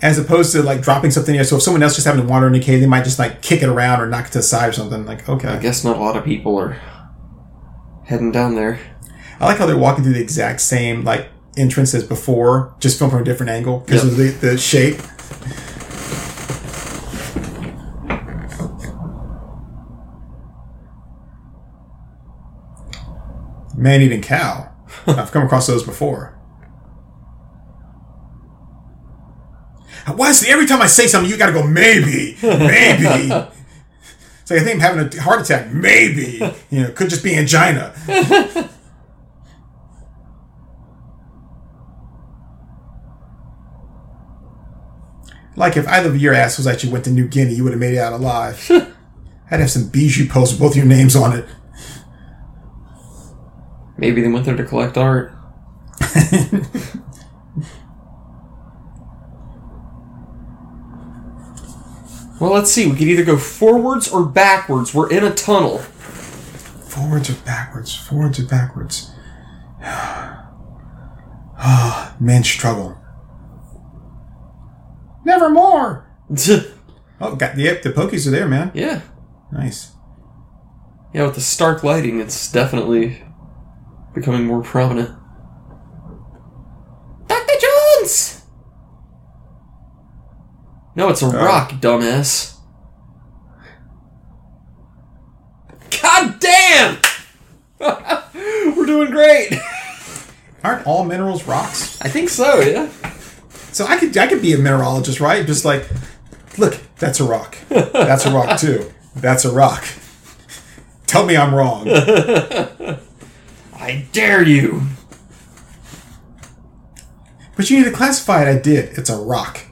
[SPEAKER 1] As opposed to like dropping something there. So if someone else just happened to wander in the cave, they might just like kick it around or knock it to the side or something. Like, okay.
[SPEAKER 2] I guess not a lot of people are heading down there.
[SPEAKER 1] I like how they're walking through the exact same like entrance as before, just filmed from a different angle because
[SPEAKER 2] Yep.
[SPEAKER 1] of the, the shape. Man eating cow. *laughs* I've come across those before. Why is it every time I say something, you gotta go, maybe, maybe? *laughs* it's like I think I'm having a heart attack. Maybe. You know, could just be angina. *laughs* Like if either of your assholes actually went to New Guinea, you would have made it out alive. I'd have some bijou post with both your names on it.
[SPEAKER 2] Maybe they went there to collect art. *laughs* well, let's see. We could either go forwards or backwards. We're in a tunnel.
[SPEAKER 1] Forwards or backwards? Forwards or backwards? *sighs* Ah, Men struggle. Nevermore. *laughs* Oh, got the yep, the pokies are there, man.
[SPEAKER 2] yeah.
[SPEAKER 1] Nice.
[SPEAKER 2] Yeah, with the stark lighting, it's definitely becoming more prominent. Dr. Jones! No, it's a uh. rock, dumbass. God damn! *laughs* We're doing great!
[SPEAKER 1] Aren't all minerals rocks?
[SPEAKER 2] I think so, yeah.
[SPEAKER 1] So I could I could be a mineralogist, right? Just like, look, that's a rock. That's a rock too. *laughs* That's a rock. Tell me I'm wrong. *laughs*
[SPEAKER 2] I dare you!
[SPEAKER 1] But you need to classify it. I did. It's a rock.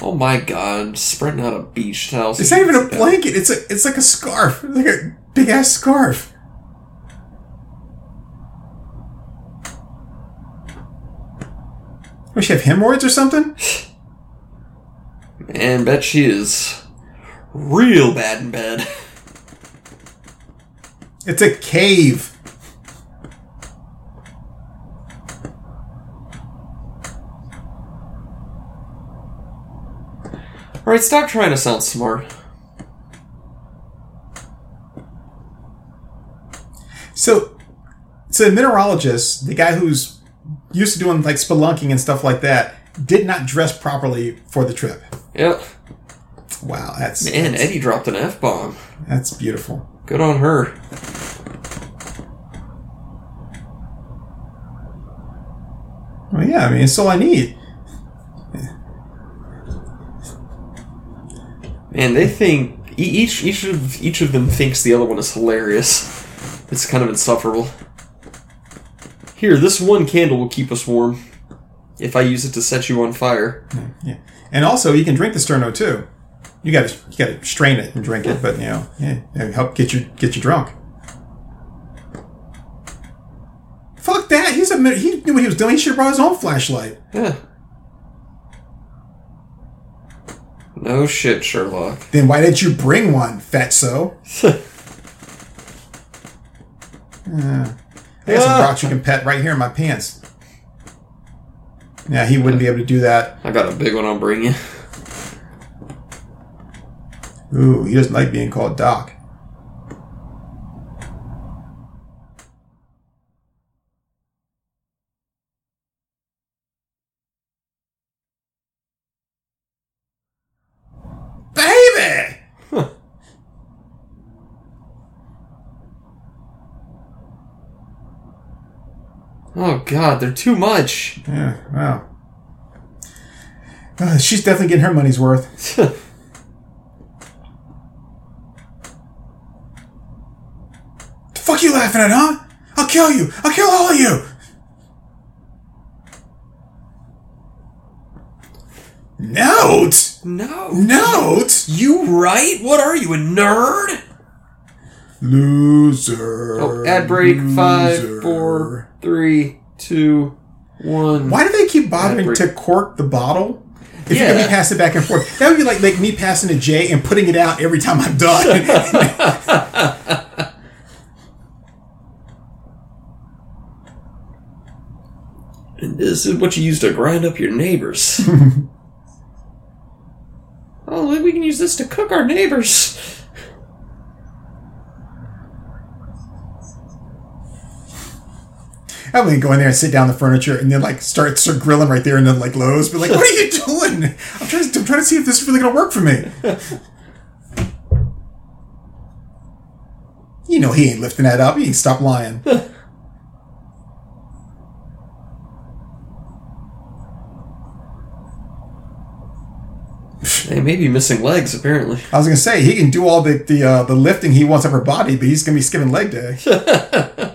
[SPEAKER 2] Oh my god, spreading out a beach towel.
[SPEAKER 1] It's not even a blanket. It's a it's like a scarf. It's like a big ass scarf. Does she have hemorrhoids or something?
[SPEAKER 2] Man, bet she is real bad in bed. *laughs*
[SPEAKER 1] It's a cave.
[SPEAKER 2] Alright, stop trying to sound smart.
[SPEAKER 1] So, so the mineralogist, the guy who's used to doing like spelunking and stuff like that, did not dress properly for the trip.
[SPEAKER 2] Yep.
[SPEAKER 1] Wow, that's
[SPEAKER 2] Man,
[SPEAKER 1] that's,
[SPEAKER 2] Eddie dropped an F bomb.
[SPEAKER 1] that's beautiful.
[SPEAKER 2] Good on her.
[SPEAKER 1] Well, yeah, I mean, it's all I need.
[SPEAKER 2] Man, they think each each of each of them thinks the other one is hilarious. It's kind of insufferable. Here, this one candle will keep us warm. If I use it to set you on fire.
[SPEAKER 1] Yeah, and also you can drink the sterno too. You got to you got to strain it and drink it, but you know, yeah, help get you get you drunk. Fuck that! He's a he knew what he was doing. He should have brought his own flashlight.
[SPEAKER 2] Yeah. No shit, Sherlock.
[SPEAKER 1] Then why didn't you bring one, fatso? Uh, *laughs* I got some rocks you can pet right here in my pants. Yeah, he wouldn't be able to do that.
[SPEAKER 2] I got a big one I'll bring you.
[SPEAKER 1] Ooh, he doesn't like being called Doc. Baby!
[SPEAKER 2] Oh god, they're too much.
[SPEAKER 1] Yeah, wow. Uh, she's definitely getting her money's worth. *laughs* The fuck you laughing at, huh? I'll kill you! I'll kill all of you! Note?
[SPEAKER 2] no.
[SPEAKER 1] Note?
[SPEAKER 2] You right? What are you, a nerd?
[SPEAKER 1] Loser.
[SPEAKER 2] Oh, ad break. Five, four, three, two, one.
[SPEAKER 1] Why do they keep bothering to cork the bottle? If you're
[SPEAKER 2] Yeah.
[SPEAKER 1] gonna be passing it back and forth, that would be like, like me passing a J and putting it out every time I'm done. *laughs*
[SPEAKER 2] And this is what you use to grind up your neighbors. *laughs* oh, we can use this to cook our neighbors.
[SPEAKER 1] I would go in there and sit down the furniture and then like start start grilling right there and then like Lowe's, but like, what are you doing? I'm trying to I'm trying to see if this is really gonna work for me. *laughs* you know he ain't lifting that up. He ain't stop lying. *laughs*
[SPEAKER 2] They may be missing legs, apparently.
[SPEAKER 1] I was gonna say he can do all the the uh, the lifting he wants of her body, but he's gonna be skipping leg day. *laughs*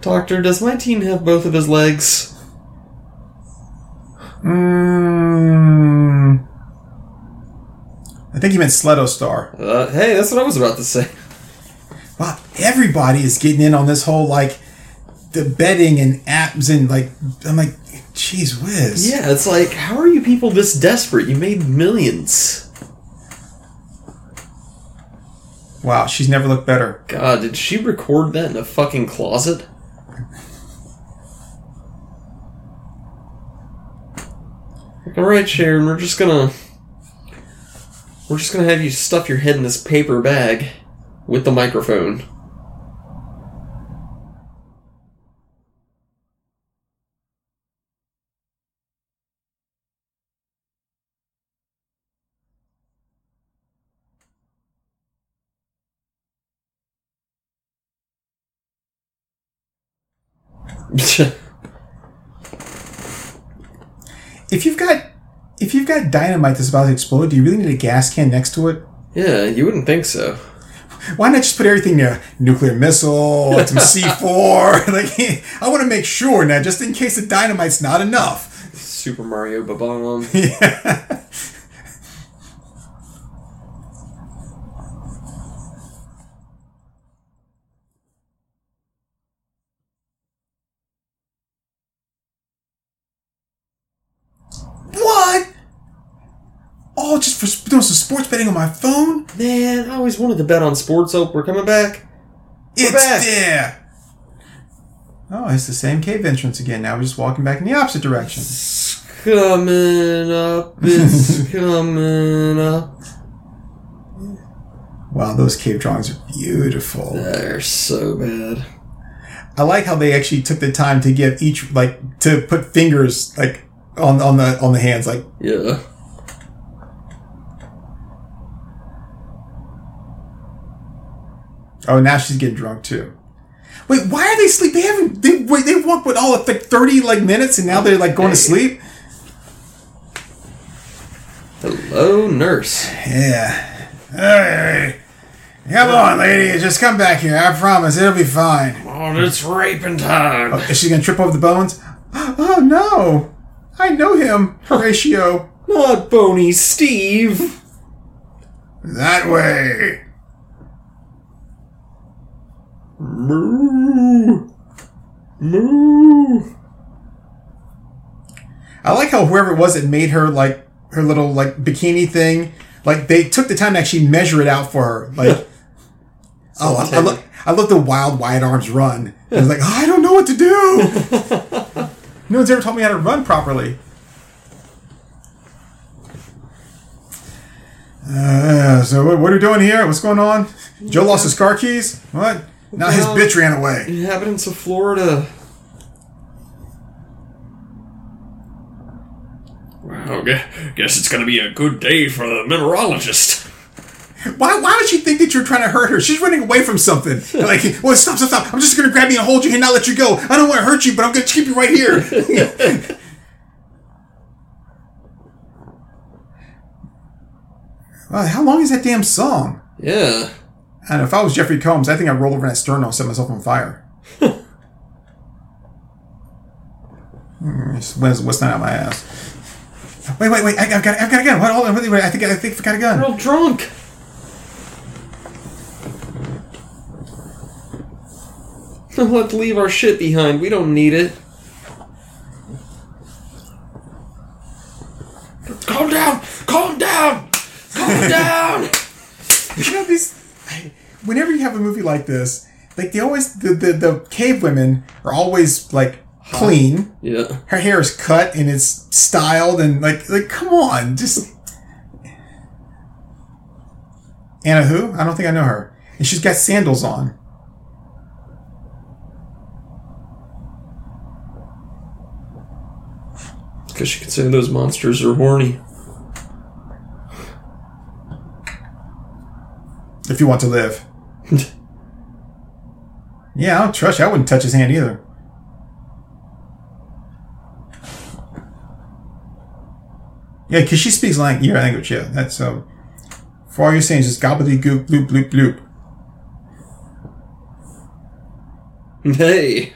[SPEAKER 2] Doctor, does my teen have both of his legs?
[SPEAKER 1] Mm, I think he meant Sledo Star.
[SPEAKER 2] Uh, hey, that's what I was about to say.
[SPEAKER 1] Wow, everybody is getting in on this whole like the betting and apps and like I'm like, geez whiz.
[SPEAKER 2] Yeah, it's like, how are you people this desperate? You made millions.
[SPEAKER 1] Wow, she's never looked better.
[SPEAKER 2] God, did she record that in a fucking closet? All right, Sharon, we're just gonna we're just gonna have you stuff your head in this paper bag with the microphone. *laughs*
[SPEAKER 1] If you've got if you've got dynamite that's about to explode, do you really need a gas can next to it?
[SPEAKER 2] yeah, you wouldn't think so.
[SPEAKER 1] Why not just put everything there? Nuclear missile, some C4. *laughs* Like, I want to make sure now, just in case the dynamite's not enough.
[SPEAKER 2] Super Mario Babam.
[SPEAKER 1] Yeah. *laughs* *laughs* What? Oh, just some sports betting on my phone?
[SPEAKER 2] Man, I always wanted to bet on sports. Hope we're coming back.
[SPEAKER 1] It's
[SPEAKER 2] back.
[SPEAKER 1] there. Oh, it's the same cave entrance again. Now we're just walking back in the opposite direction.
[SPEAKER 2] It's coming up. It's *laughs* coming up.
[SPEAKER 1] Wow, those cave drawings are beautiful.
[SPEAKER 2] They're so bad.
[SPEAKER 1] I like how they actually took the time to give each like to put fingers like on on the on the hands. Like,
[SPEAKER 2] Yeah.
[SPEAKER 1] Oh, now she's getting drunk too. Wait, why are they sleep? They haven't. They wait. They walked with all of like thirty like minutes, and now they're like going to sleep.
[SPEAKER 2] Hello, nurse.
[SPEAKER 1] Yeah. Hey, come on, lady. Just come back here. I promise it'll be fine.
[SPEAKER 2] Oh, it's raping time.
[SPEAKER 1] Oh, is she gonna trip over the bones? *gasps* Oh no! I know him, Horatio.
[SPEAKER 2] Not Bony Steve.
[SPEAKER 1] That way.
[SPEAKER 2] Moo. Moo.
[SPEAKER 1] I like how whoever it was that made her like her little like bikini thing, like they took the time to actually measure it out for her. Like, *laughs* oh, I, I, lo- I love the wild wide arms run. I was like oh, I don't know what to do. *laughs* no one's ever taught me how to run properly. Uh, so what, what are we doing here? What's going on? Joe lost his car keys. What? Now his
[SPEAKER 2] Well-
[SPEAKER 1] bitch ran away.
[SPEAKER 2] Inhabitants of Florida. Wow, guess it's gonna be a good day for the mineralogist.
[SPEAKER 1] Why, why would she think that you're trying to hurt her? She's running away from something. Like, well, stop, stop, stop. I'm just going to grab you and hold you and not let you go. I don't want to hurt you, but I'm going to keep you right here. *laughs* well, how long is that damn song?
[SPEAKER 2] Yeah.
[SPEAKER 1] And if I was Jeffrey Combs, I think I'd roll over in that sterno and set myself on fire. *laughs* Hmm, What's, what's not out my ass? Wait, wait, wait! I, I've got, I've got a gun. Hold on, wait, wait, I think, I think I got a gun.
[SPEAKER 2] Real drunk. *laughs* Let's leave our shit behind. We don't need it. Calm down! Calm down! Calm down! *laughs*
[SPEAKER 1] you know these whenever you have a movie like this like they always the, the, the cave women are always like clean.
[SPEAKER 2] Yeah.
[SPEAKER 1] her hair is cut and it's styled and like like come on just anna who? I don't think i know her. And she's got sandals on.
[SPEAKER 2] Because you can say those monsters are horny.
[SPEAKER 1] if you want to live *laughs* yeah i don't trust you i wouldn't touch his hand either yeah because she speaks like your language yeah that's so for all you're saying is just gobbledygook bloop bloop bloop
[SPEAKER 2] Hey.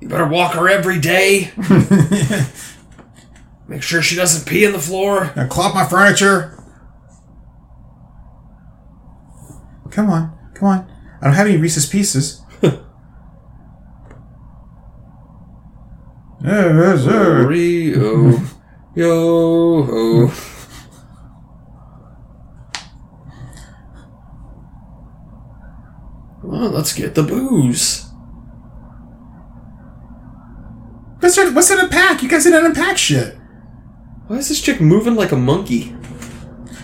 [SPEAKER 2] You better walk her every day. *laughs* Make sure she doesn't pee on the floor.
[SPEAKER 1] Now clop my furniture. Come on, come on. I don't have any Reese's Pieces.
[SPEAKER 2] Rio, yo ho. Come on, let's get the booze.
[SPEAKER 1] What's in, what's in a pack? You guys didn't unpack shit.
[SPEAKER 2] Why is this chick moving like a monkey?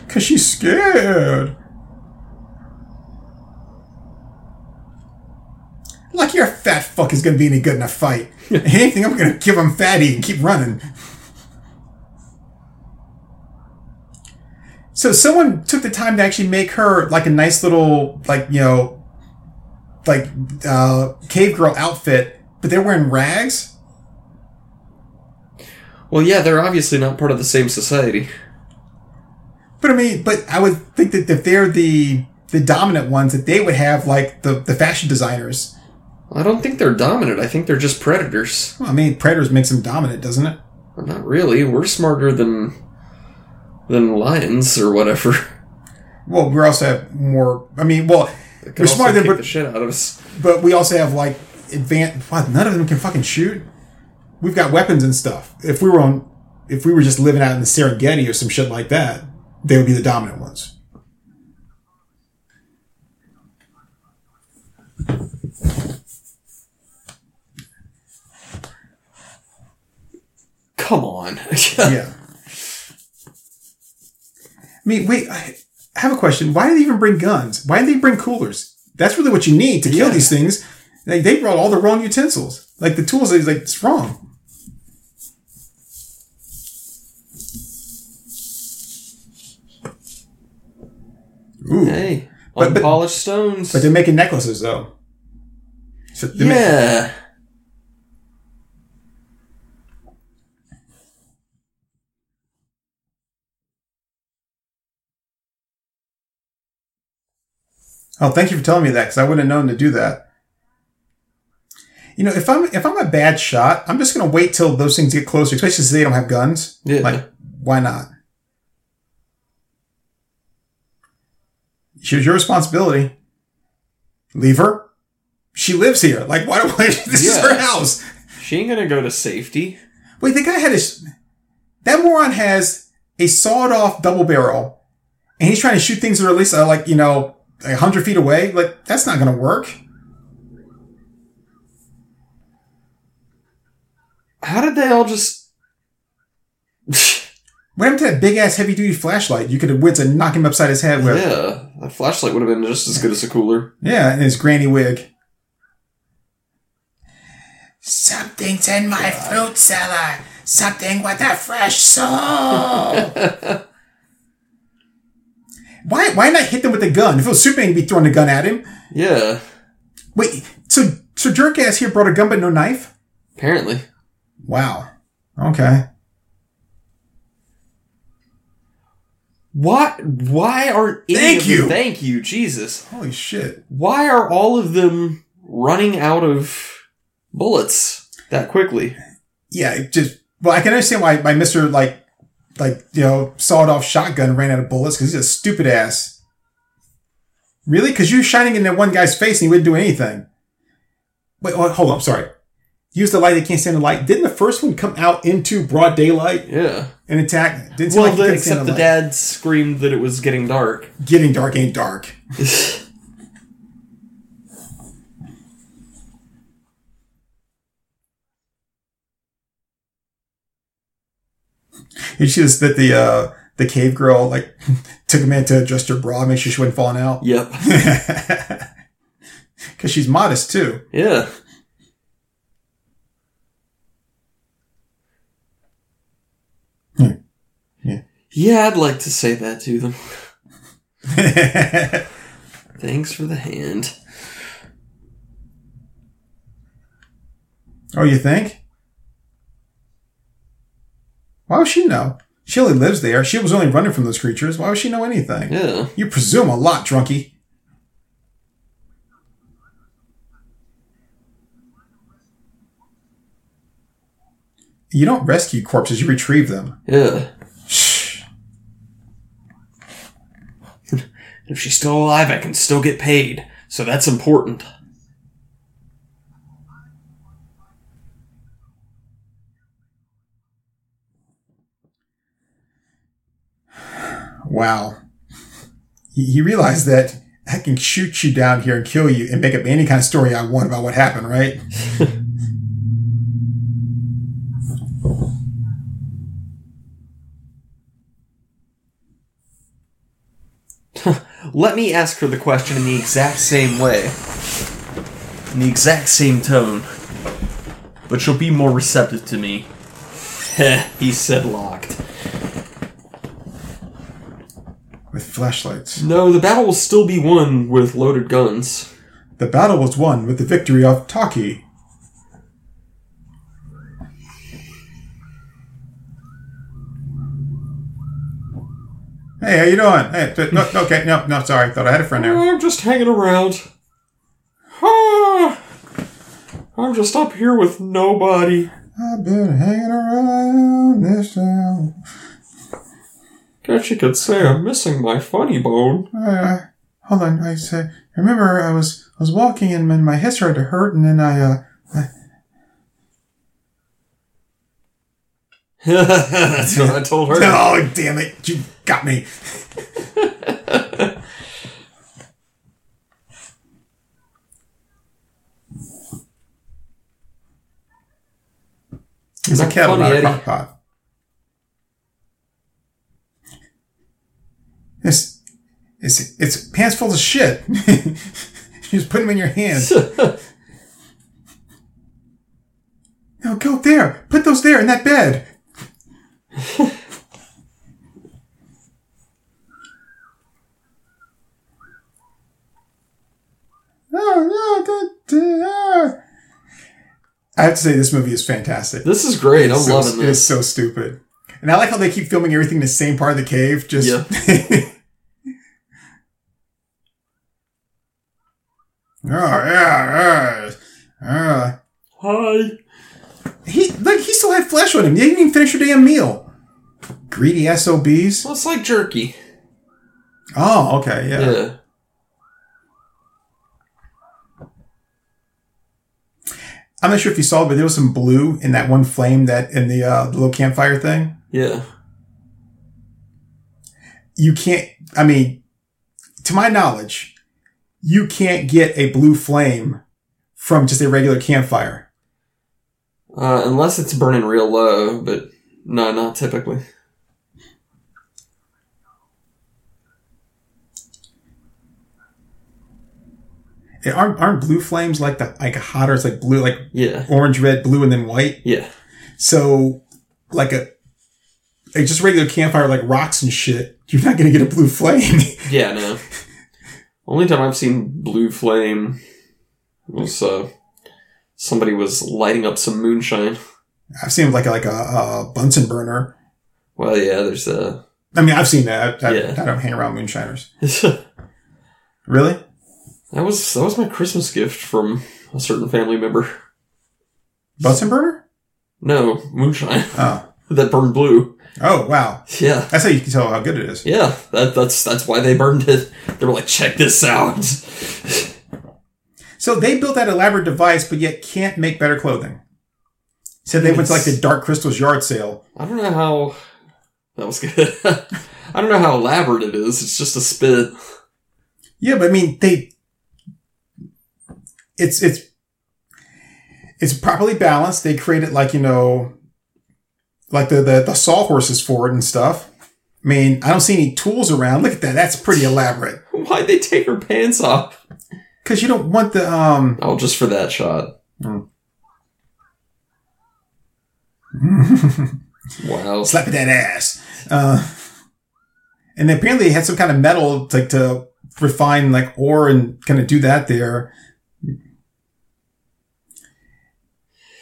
[SPEAKER 1] Cause she's scared. Fat fuck is gonna be any good in a fight. *laughs* Anything, I'm gonna give him fatty and keep running. So someone took the time to actually make her like a nice little like you know like uh, cave girl outfit, but they're wearing rags.
[SPEAKER 2] Well, yeah, they're obviously not part of the same society.
[SPEAKER 1] But I mean, but I would think that if they're the the dominant ones, that they would have like the the fashion designers.
[SPEAKER 2] I don't think they're dominant. I think they're just predators.
[SPEAKER 1] Well, I mean, predators makes them dominant, doesn't it?
[SPEAKER 2] Well, not really. We're smarter than than lions or whatever.
[SPEAKER 1] Well, we also have more. I mean, well, we're smarter than,
[SPEAKER 2] the shit out of us.
[SPEAKER 1] but we also have like advanced. What? None of them can fucking shoot. We've got weapons and stuff. If we were on, if we were just living out in the Serengeti or some shit like that, they would be the dominant ones.
[SPEAKER 2] Come on. *laughs*
[SPEAKER 1] yeah. I mean, wait. I have a question. Why did they even bring guns? Why did they bring coolers? That's really what you need to kill
[SPEAKER 2] Yeah.
[SPEAKER 1] these things. Like they brought all the wrong utensils. Like the tools, is like it's wrong. Ooh,
[SPEAKER 2] hey,
[SPEAKER 1] But- but-
[SPEAKER 2] stones.
[SPEAKER 1] but they're making necklaces though. So they're
[SPEAKER 2] yeah.
[SPEAKER 1] Oh, thank you for telling me that because I wouldn't have known to do that. You know, if I'm if I'm a bad shot, I'm just gonna wait till those things get closer, especially since they don't have guns.
[SPEAKER 2] Yeah.
[SPEAKER 1] Like, why not? Here's your responsibility. Leave her. She lives here. Like, why do I? *laughs* This is her house.
[SPEAKER 2] She ain't gonna go to safety.
[SPEAKER 1] Wait, the guy had his. That moron has a sawed off double barrel, and he's trying to shoot things that are at least uh, like you know a hundred feet away. Like that's not to work.
[SPEAKER 2] How did they all just? *laughs*
[SPEAKER 1] What happened to that big ass heavy duty flashlight? You could have went to knock him upside his head with.
[SPEAKER 2] yeah, that flashlight would have been just as good as a cooler.
[SPEAKER 1] Yeah, and his granny wig. Something's in my fruit cellar. Something with a fresh soul. *laughs* why? Why not hit them with a gun? If it was Superman, he'd be throwing a gun at him.
[SPEAKER 2] Yeah,
[SPEAKER 1] Wait, so so jerk ass here brought a gun but no knife?
[SPEAKER 2] apparently.
[SPEAKER 1] Wow. Okay.
[SPEAKER 2] What? Why aren't
[SPEAKER 1] Thank
[SPEAKER 2] of them-
[SPEAKER 1] you.
[SPEAKER 2] Thank you, Jesus.
[SPEAKER 1] Holy shit.
[SPEAKER 2] Why are all of them running out of bullets that quickly?
[SPEAKER 1] Yeah, it just well, I can understand why my Mister like like you know sawed off shotgun ran out of bullets because he's a stupid ass. Really? Because you're shining in that one guy's face and he wouldn't do anything. Wait, hold hold on. I'm sorry. Use the light. They can't stand the light. Didn't the first one come out into broad daylight
[SPEAKER 2] Yeah.
[SPEAKER 1] and attack? Didn't
[SPEAKER 2] Well,
[SPEAKER 1] like
[SPEAKER 2] the,
[SPEAKER 1] stand
[SPEAKER 2] except the
[SPEAKER 1] light.
[SPEAKER 2] dad screamed that it was getting dark.
[SPEAKER 1] Getting dark ain't dark. *laughs* It's just that the uh, the cave girl like *laughs* took a minute to adjust her bra, make sure she wasn't falling out.
[SPEAKER 2] yep. *laughs*
[SPEAKER 1] Because she's modest too.
[SPEAKER 2] Yeah.
[SPEAKER 1] Hmm. Yeah.
[SPEAKER 2] Yeah, I'd like to say that to them. *laughs* Thanks for the hand.
[SPEAKER 1] oh, you think? Why would she know? She only lives there. She was only running from those creatures. Why would she know anything?
[SPEAKER 2] Yeah.
[SPEAKER 1] You presume a lot, drunkie. You don't rescue corpses, you retrieve them.
[SPEAKER 2] Yeah.
[SPEAKER 1] Shh. *laughs*
[SPEAKER 2] If she's still alive, I can still get paid. So that's important.
[SPEAKER 1] Wow. He, realized that I can shoot you down here and kill you and make up any kind of story I want about what happened, right? *laughs*
[SPEAKER 2] Let me ask her the question in the exact same way. In the exact same tone. But she'll be more receptive to me. *laughs* He said locked.
[SPEAKER 1] With flashlights.
[SPEAKER 2] No, the battle will still be won with loaded guns.
[SPEAKER 1] The battle was won with the victory of Taki. Hey, how you doing? Hey, t- no, okay, no, no, sorry. Thought I had a friend there.
[SPEAKER 2] I'm just hanging around. Ah, I'm just up here with nobody.
[SPEAKER 1] I've been hanging around this town.
[SPEAKER 2] I guess you could say I'm missing my funny bone.
[SPEAKER 1] Uh, hold on, I say. Remember, I was I was walking and my head started to hurt, and then I uh,
[SPEAKER 2] That's what I told her.
[SPEAKER 1] oh damn it, you got me. It's a kettle,
[SPEAKER 2] funny, Eddie.
[SPEAKER 1] crock pot. It's it's it's pants full of shit. you *laughs* just put them in your hands. *laughs* No, go there. Put those there in that bed. Oh, no, da, da. I have to say, this movie is fantastic.
[SPEAKER 2] this is great. I'm
[SPEAKER 1] so,
[SPEAKER 2] loving
[SPEAKER 1] It's so stupid. And I like how they keep filming everything in the same part of the cave. Just *laughs* oh yeah, yeah. Uh,
[SPEAKER 2] Hi.
[SPEAKER 1] he like he still had flesh on him. They didn't even finish your damn meal. Greedy SOBs.
[SPEAKER 2] Well, it's like jerky.
[SPEAKER 1] Oh, okay, yeah.
[SPEAKER 2] Yeah.
[SPEAKER 1] I'm not sure if you saw, but there was some blue in that one flame that in the, uh, the little campfire thing.
[SPEAKER 2] Yeah.
[SPEAKER 1] You can't. I mean, to my knowledge, you can't get a blue flame from just a regular campfire.
[SPEAKER 2] Uh, unless it's burning real low, but no, not typically.
[SPEAKER 1] Eh, Aren't, aren't blue flames like the like hotter? It's like blue, like
[SPEAKER 2] Yeah.
[SPEAKER 1] orange, red, blue, and then white.
[SPEAKER 2] Yeah.
[SPEAKER 1] So, like a, a just regular campfire, like rocks and shit. You're not gonna get a blue flame. *laughs*
[SPEAKER 2] Yeah, no. Only time I've seen blue flame was uh somebody was lighting up some moonshine.
[SPEAKER 1] I've seen like a, like a, a Bunsen burner.
[SPEAKER 2] Well, yeah, there's a.
[SPEAKER 1] I mean, I've seen that. I, I-
[SPEAKER 2] Yeah.
[SPEAKER 1] I don't hang around moonshiners. *laughs* Really?
[SPEAKER 2] That was that was my Christmas gift from a certain family member.
[SPEAKER 1] Bunsen burner?
[SPEAKER 2] No, moonshine
[SPEAKER 1] Oh. *laughs*
[SPEAKER 2] that burned blue.
[SPEAKER 1] Oh, wow.
[SPEAKER 2] Yeah.
[SPEAKER 1] That's how you can tell how good it is.
[SPEAKER 2] Yeah, that, that's that's why they burned it. They were like, check this out.
[SPEAKER 1] So they built that elaborate device, but yet can't make better clothing. Said they went to like the Dark Crystals yard sale.
[SPEAKER 2] I don't know how that was good. *laughs* I don't know how elaborate it is. It's just a spit.
[SPEAKER 1] Yeah, but I mean, they, it's, it's, it's properly balanced. They created like, you know, like the, the, the sawhorses for it and stuff. I mean, I don't see any tools around. Look at that. That's pretty elaborate. *laughs*
[SPEAKER 2] Why'd they take her pants off?
[SPEAKER 1] Cause you don't want the, um,
[SPEAKER 2] Oh, just for that shot. *laughs* Wow.
[SPEAKER 1] slap that ass. Uh, and apparently they had some kind of metal to, like to refine like ore and kind of do that there.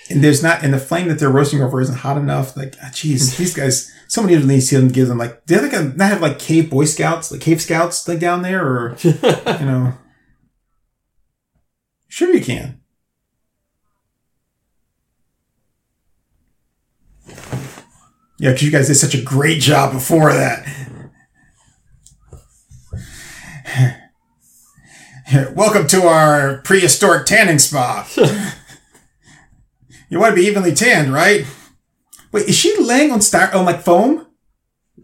[SPEAKER 1] And there's not, and the flame that they're roasting over isn't hot enough. Like, ah, jeez, *laughs* these guys, somebody needs to give them like, do they like not have like cave boy scouts, like cave scouts like down there or, *laughs* you know? Sure you can. Yeah, because you guys did such a great job before that. *laughs* Welcome to our prehistoric tanning spa. You want to be evenly tanned, right? Wait, is she laying on star on like foam?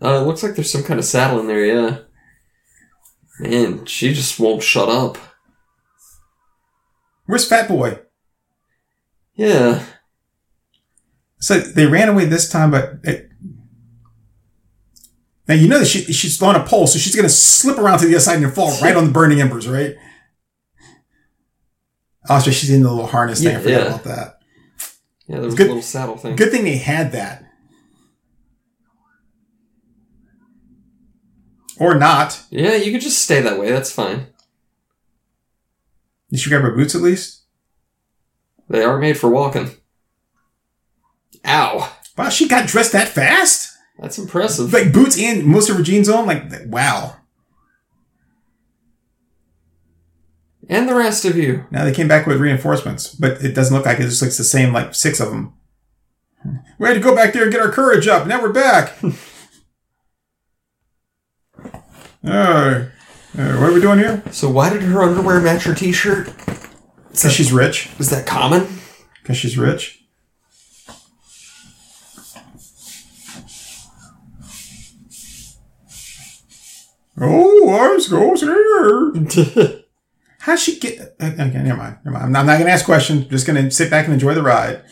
[SPEAKER 2] Uh, it looks like there's some kind of saddle in there, yeah. Man, she just won't shut up.
[SPEAKER 1] Where's Fat Boy?
[SPEAKER 2] Yeah.
[SPEAKER 1] So they ran away this time, but it, now you know that she, she's on a pole, so she's going to slip around to the other side and fall right on the burning embers, right? Also, she's in the little harness thing. I forgot
[SPEAKER 2] yeah.
[SPEAKER 1] about that.
[SPEAKER 2] Yeah, there was
[SPEAKER 1] Good-
[SPEAKER 2] a little saddle thing.
[SPEAKER 1] Good thing they had that, or not.
[SPEAKER 2] Yeah, you could just stay that way. That's fine.
[SPEAKER 1] Did she grab her boots at least?
[SPEAKER 2] They are made for walking. Ow.
[SPEAKER 1] Wow, she got dressed that fast.
[SPEAKER 2] That's impressive.
[SPEAKER 1] Like boots and most of her jeans on. Like wow.
[SPEAKER 2] And the rest of you.
[SPEAKER 1] Now they came back with reinforcements, but it doesn't look like it. It just looks the same, like six of them. We had to go back there and get our courage up. Now we're back. *laughs* uh, uh, what are we doing here?
[SPEAKER 2] So why did her underwear match her t-shirt?
[SPEAKER 1] Because she's rich.
[SPEAKER 2] Is that common?
[SPEAKER 1] Because she's rich. Oh, arms goes here. How'd she get? Okay, never mind. Never mind. I'm not, I'm not going to ask questions. I'm just going to sit back and enjoy the ride.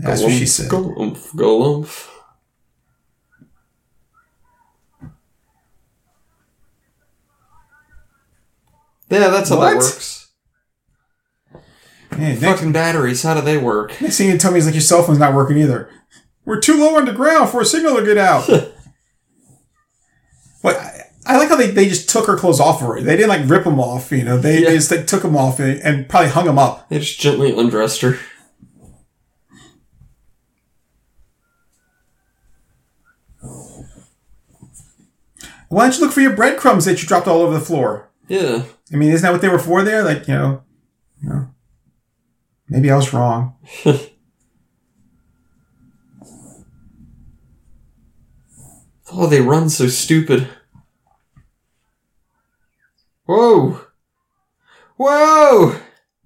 [SPEAKER 1] That's what she said.
[SPEAKER 2] Galumph, galumph. Yeah, that's how
[SPEAKER 1] What?
[SPEAKER 2] that works.
[SPEAKER 1] Next,
[SPEAKER 2] Fucking batteries, how do they work?
[SPEAKER 1] next thing you tell me is like your cell phone's not working either. We're too low on the ground for a signal to get out. *laughs* what? I, like how they, they just took her clothes off of her. They didn't like rip them off, you know. They,
[SPEAKER 2] Yeah.
[SPEAKER 1] they just like, took them off and, and probably hung them up.
[SPEAKER 2] They just gently undressed her.
[SPEAKER 1] Why don't you look for your breadcrumbs that you dropped all over the floor?
[SPEAKER 2] Yeah.
[SPEAKER 1] I mean, isn't that what they were for there? Like, you know, you know maybe I was wrong. *laughs*
[SPEAKER 2] Oh, they run so stupid. Whoa! Whoa!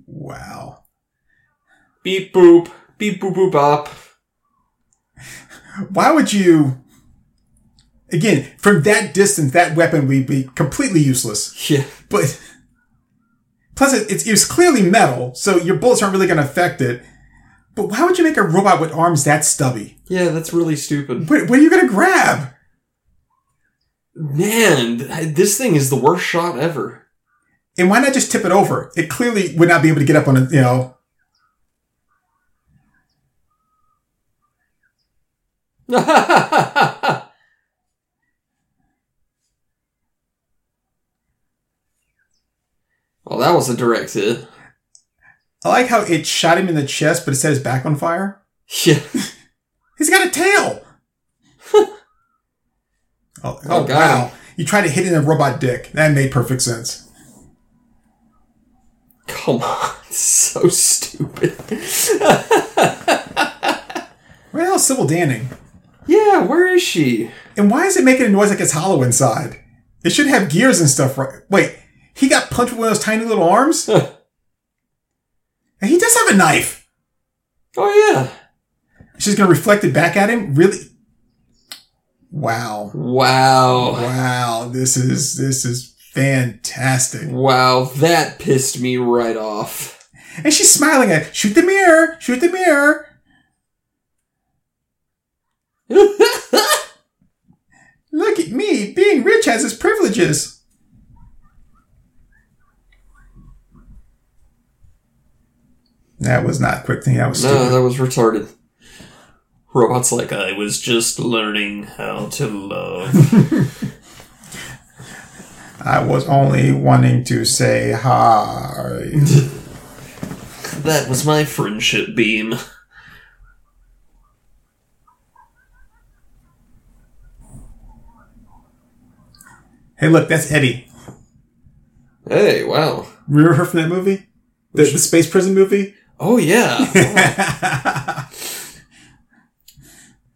[SPEAKER 1] Wow.
[SPEAKER 2] Beep boop. Beep boop boop bop.
[SPEAKER 1] Why would you? Again, from that distance, that weapon would be completely useless.
[SPEAKER 2] Yeah.
[SPEAKER 1] But plus, it, it's, it was clearly metal, so your bullets aren't really going to affect it. But why would you make a robot with arms that stubby?
[SPEAKER 2] Yeah, that's really stupid.
[SPEAKER 1] What, what are you going to grab?
[SPEAKER 2] Man, this thing is the worst shot ever.
[SPEAKER 1] And why not just tip it over? It clearly would not be able to get up on it, you know. *laughs*
[SPEAKER 2] well, that was a direct hit.
[SPEAKER 1] I like how it shot him in the chest, but it set his back on fire.
[SPEAKER 2] Yeah. *laughs*
[SPEAKER 1] He's got a tail. Oh, oh,
[SPEAKER 2] Oh,
[SPEAKER 1] wow.
[SPEAKER 2] him.
[SPEAKER 1] You tried to hit in a robot dick. That made perfect sense.
[SPEAKER 2] Come on. *laughs* So stupid.
[SPEAKER 1] Where the hell's Sybil Danning?
[SPEAKER 2] yeah, where is she?
[SPEAKER 1] And why is it making a noise like it's hollow inside? It should have gears and stuff, right? Wait, he got punched with one of those tiny little arms? *laughs* and he does have a knife.
[SPEAKER 2] Oh, yeah.
[SPEAKER 1] She's gonna reflect it back at him? Really? Wow.
[SPEAKER 2] Wow.
[SPEAKER 1] Wow. This is, this is fantastic.
[SPEAKER 2] Wow, that pissed me right off.
[SPEAKER 1] And she's smiling at, shoot the mirror, shoot the mirror. *laughs* Look at me. Being rich has its privileges. That was not a quick thing. That was
[SPEAKER 2] no, that was retarded. Robot's like, I was just learning how to love. *laughs*
[SPEAKER 1] I was only wanting to say hi. *laughs*
[SPEAKER 2] that was my friendship beam.
[SPEAKER 1] hey, look, that's Eddie.
[SPEAKER 2] Hey, wow.
[SPEAKER 1] Remember her from that movie? The, the space prison movie?
[SPEAKER 2] Oh, yeah. *laughs*
[SPEAKER 1] Oh,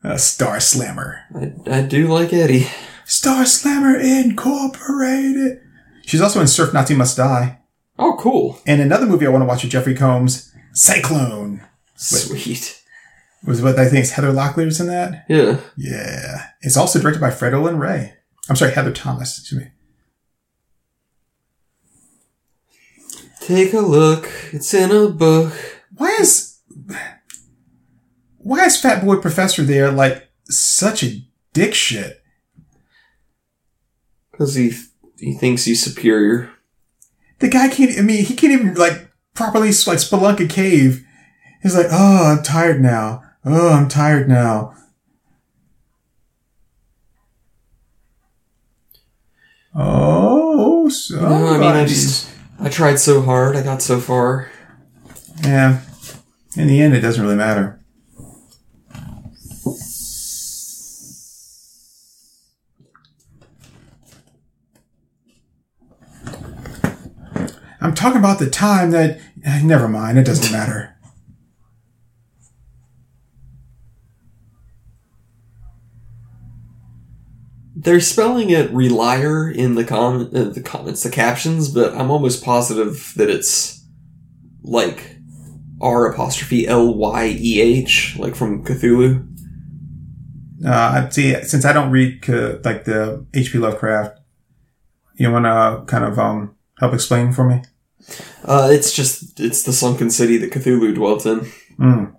[SPEAKER 1] A Star Slammer.
[SPEAKER 2] I, I do like Eddie.
[SPEAKER 1] Star Slammer Incorporated. She's also in Surf Nazi Must Die.
[SPEAKER 2] Oh, cool.
[SPEAKER 1] And another movie I want to watch with Jeffrey Combs, Cyclone.
[SPEAKER 2] Sweet.
[SPEAKER 1] Was what I think is Heather Locklear's in that?
[SPEAKER 2] Yeah.
[SPEAKER 1] Yeah. It's also directed by Fred Olen Ray. I'm sorry, Heather Thomas. Excuse me.
[SPEAKER 2] Take a look. It's in a book.
[SPEAKER 1] Why is why is Fat Boy Professor there like such a dick shit?
[SPEAKER 2] Because he he thinks he's superior.
[SPEAKER 1] The guy can't. I mean, he can't even like properly like spelunk a cave. He's like, oh, I'm tired now. Oh, I'm tired now. Oh, so
[SPEAKER 2] No, I mean, I just I tried so hard. I got so far.
[SPEAKER 1] yeah. In the end, it doesn't really matter. I'm talking about the time that. eh, Never mind. It doesn't matter.
[SPEAKER 2] They're spelling it reliar in the com uh, the comments, the captions, but I'm almost positive that it's like R apostrophe L Y E H, like from Cthulhu.
[SPEAKER 1] Uh, I see. Since I don't read uh, like the H.P. Lovecraft, you want to kind of um help explain for me?
[SPEAKER 2] Uh, it's just it's the sunken city that Cthulhu dwelt in.
[SPEAKER 1] Mm.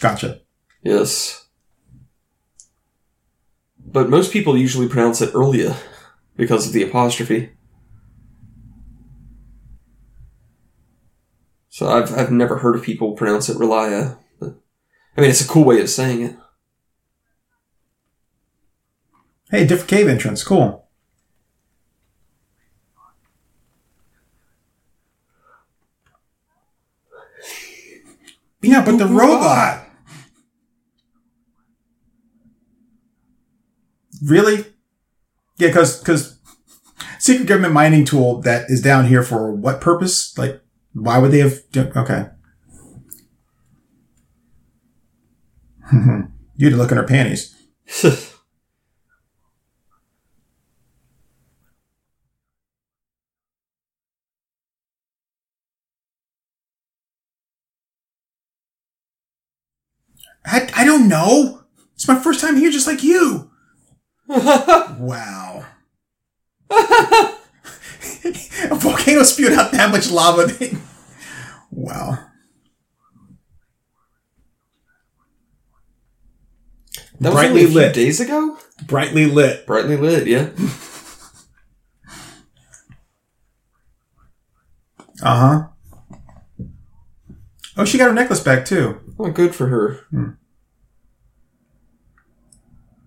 [SPEAKER 1] Gotcha.
[SPEAKER 2] Yes. But most people usually pronounce it Earlia because of the apostrophe. So I've I've never heard of people pronounce it Relia. I mean, it's a cool way of saying it.
[SPEAKER 1] Hey, different cave entrance. Cool. Yeah, but the robot. Really? Yeah, because because secret government mining tool that is down here for what purpose? Like, why would they have? Okay. *laughs* you had to look in her panties. *laughs* I, I don't know. It's my first time here, just like you. *laughs* wow. *laughs* A volcano spewed out that much lava. They- *laughs* wow.
[SPEAKER 2] That was
[SPEAKER 1] Brightly
[SPEAKER 2] only a few
[SPEAKER 1] lit.
[SPEAKER 2] days ago.
[SPEAKER 1] Brightly lit.
[SPEAKER 2] Brightly lit, yeah.
[SPEAKER 1] Uh huh. Oh, she got her necklace back too.
[SPEAKER 2] Oh, good for her.
[SPEAKER 1] Hmm.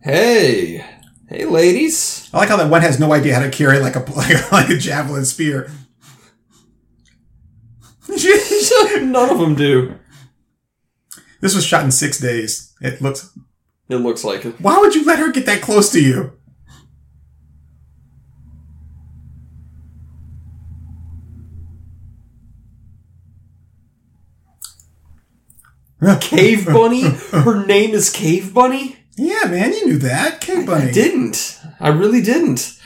[SPEAKER 2] Hey, hey, ladies.
[SPEAKER 1] I like how that one has no idea how to carry like a *laughs* like a, like a javelin spear. *laughs*
[SPEAKER 2] None of them do.
[SPEAKER 1] this was shot in six days. It looks.
[SPEAKER 2] It looks like it.
[SPEAKER 1] Why would you let her get that close to you? *laughs*
[SPEAKER 2] Cave Bunny? *laughs* Her name is Cave Bunny?
[SPEAKER 1] Yeah, man, you knew that. Cave Bunny.
[SPEAKER 2] I didn't. I really didn't.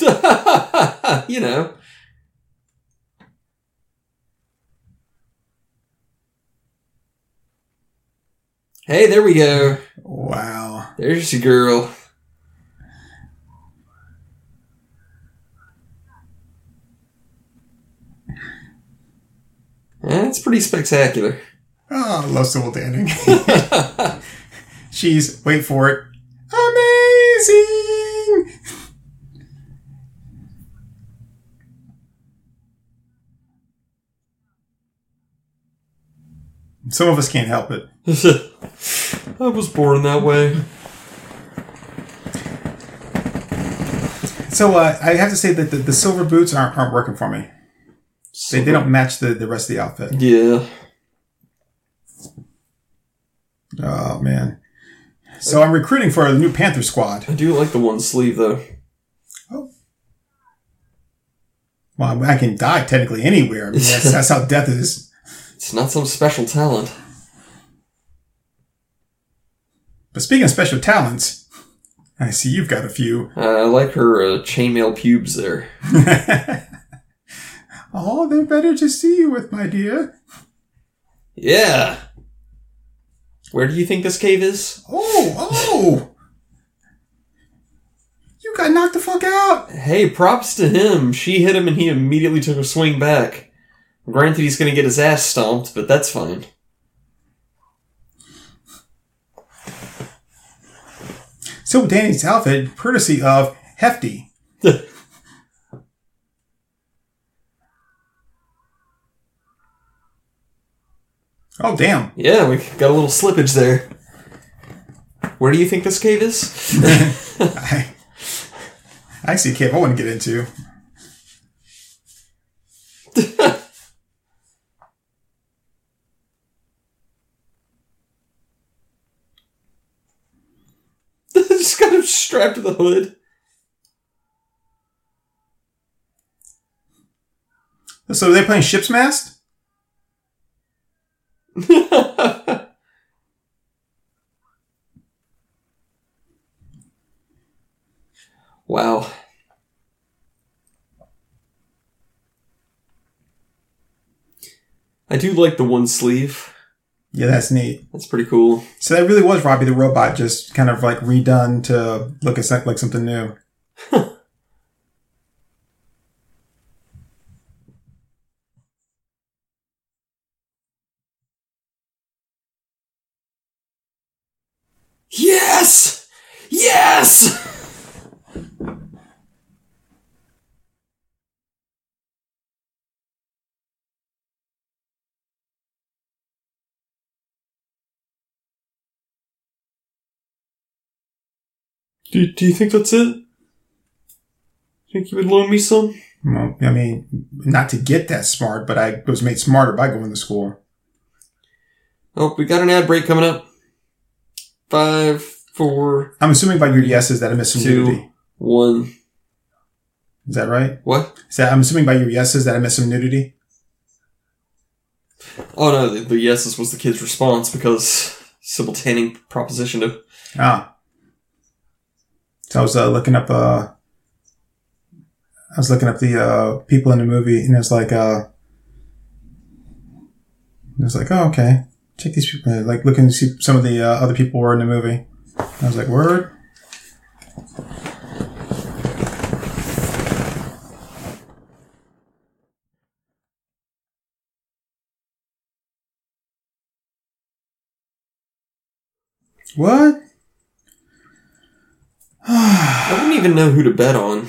[SPEAKER 2] *laughs* you know. Hey, there we go.
[SPEAKER 1] Wow.
[SPEAKER 2] There's your girl. That's pretty spectacular.
[SPEAKER 1] Oh, I love Sybil Danning. *laughs* She's, wait for it, amazing! Some of us can't help it. *laughs*
[SPEAKER 2] I was born that way.
[SPEAKER 1] So uh, I have to say that the, the silver boots aren't, aren't working for me. They, they don't match the, the rest of the outfit.
[SPEAKER 2] Yeah.
[SPEAKER 1] Oh, man. So I'm recruiting for a new Panther squad.
[SPEAKER 2] I do like the one sleeve though. Oh.
[SPEAKER 1] Well, I can die technically anywhere. I mean, that's, that's how death is.
[SPEAKER 2] It's not some special talent.
[SPEAKER 1] But speaking of special talents, I see you've got a few.
[SPEAKER 2] Uh, I like her uh, chainmail pubes there. *laughs*
[SPEAKER 1] oh, they're better to see you with, my dear.
[SPEAKER 2] Yeah. Where do you think this cave is?
[SPEAKER 1] Oh, oh! You got knocked the fuck out!
[SPEAKER 2] Hey, props to him. She hit him and he immediately took a swing back. Granted, he's gonna get his ass stomped, but that's fine.
[SPEAKER 1] So Danny's outfit, courtesy of Hefty. *laughs* Oh, damn.
[SPEAKER 2] Yeah, we got a little slippage there. Where do you think this cave is?
[SPEAKER 1] I, *laughs* I see a cave I want to get into. *laughs*
[SPEAKER 2] Just got him strapped to the hood.
[SPEAKER 1] So are they playing Ship's Mast? *laughs*
[SPEAKER 2] wow. I do like the one sleeve.
[SPEAKER 1] Yeah, that's neat.
[SPEAKER 2] That's pretty cool.
[SPEAKER 1] So that really was Robbie the Robot, just kind of like redone to look at like something new. *laughs*
[SPEAKER 2] Yes! Yes! Do, do you think that's it? Think you would loan me some?
[SPEAKER 1] Well, I mean, not to get that smart, but I was made smarter by going to school.
[SPEAKER 2] Oh, we got an ad break coming up. Five, four,
[SPEAKER 1] I'm assuming by your yeses that I missed some
[SPEAKER 2] Two.
[SPEAKER 1] nudity.
[SPEAKER 2] one.
[SPEAKER 1] Is that right?
[SPEAKER 2] What?
[SPEAKER 1] Is that, I'm assuming by your yeses that I missed some nudity.
[SPEAKER 2] Oh no, the, the yeses was the kid's response because simultaneing proposition to
[SPEAKER 1] Ah. So I was uh, looking up. Uh, I was looking up the uh, people in the movie, and it was like, uh, was like, oh, okay, check these people. Like looking to see some of the uh, other people were in the movie. I was like, word. What?
[SPEAKER 2] I wouldn't even know who to bet on.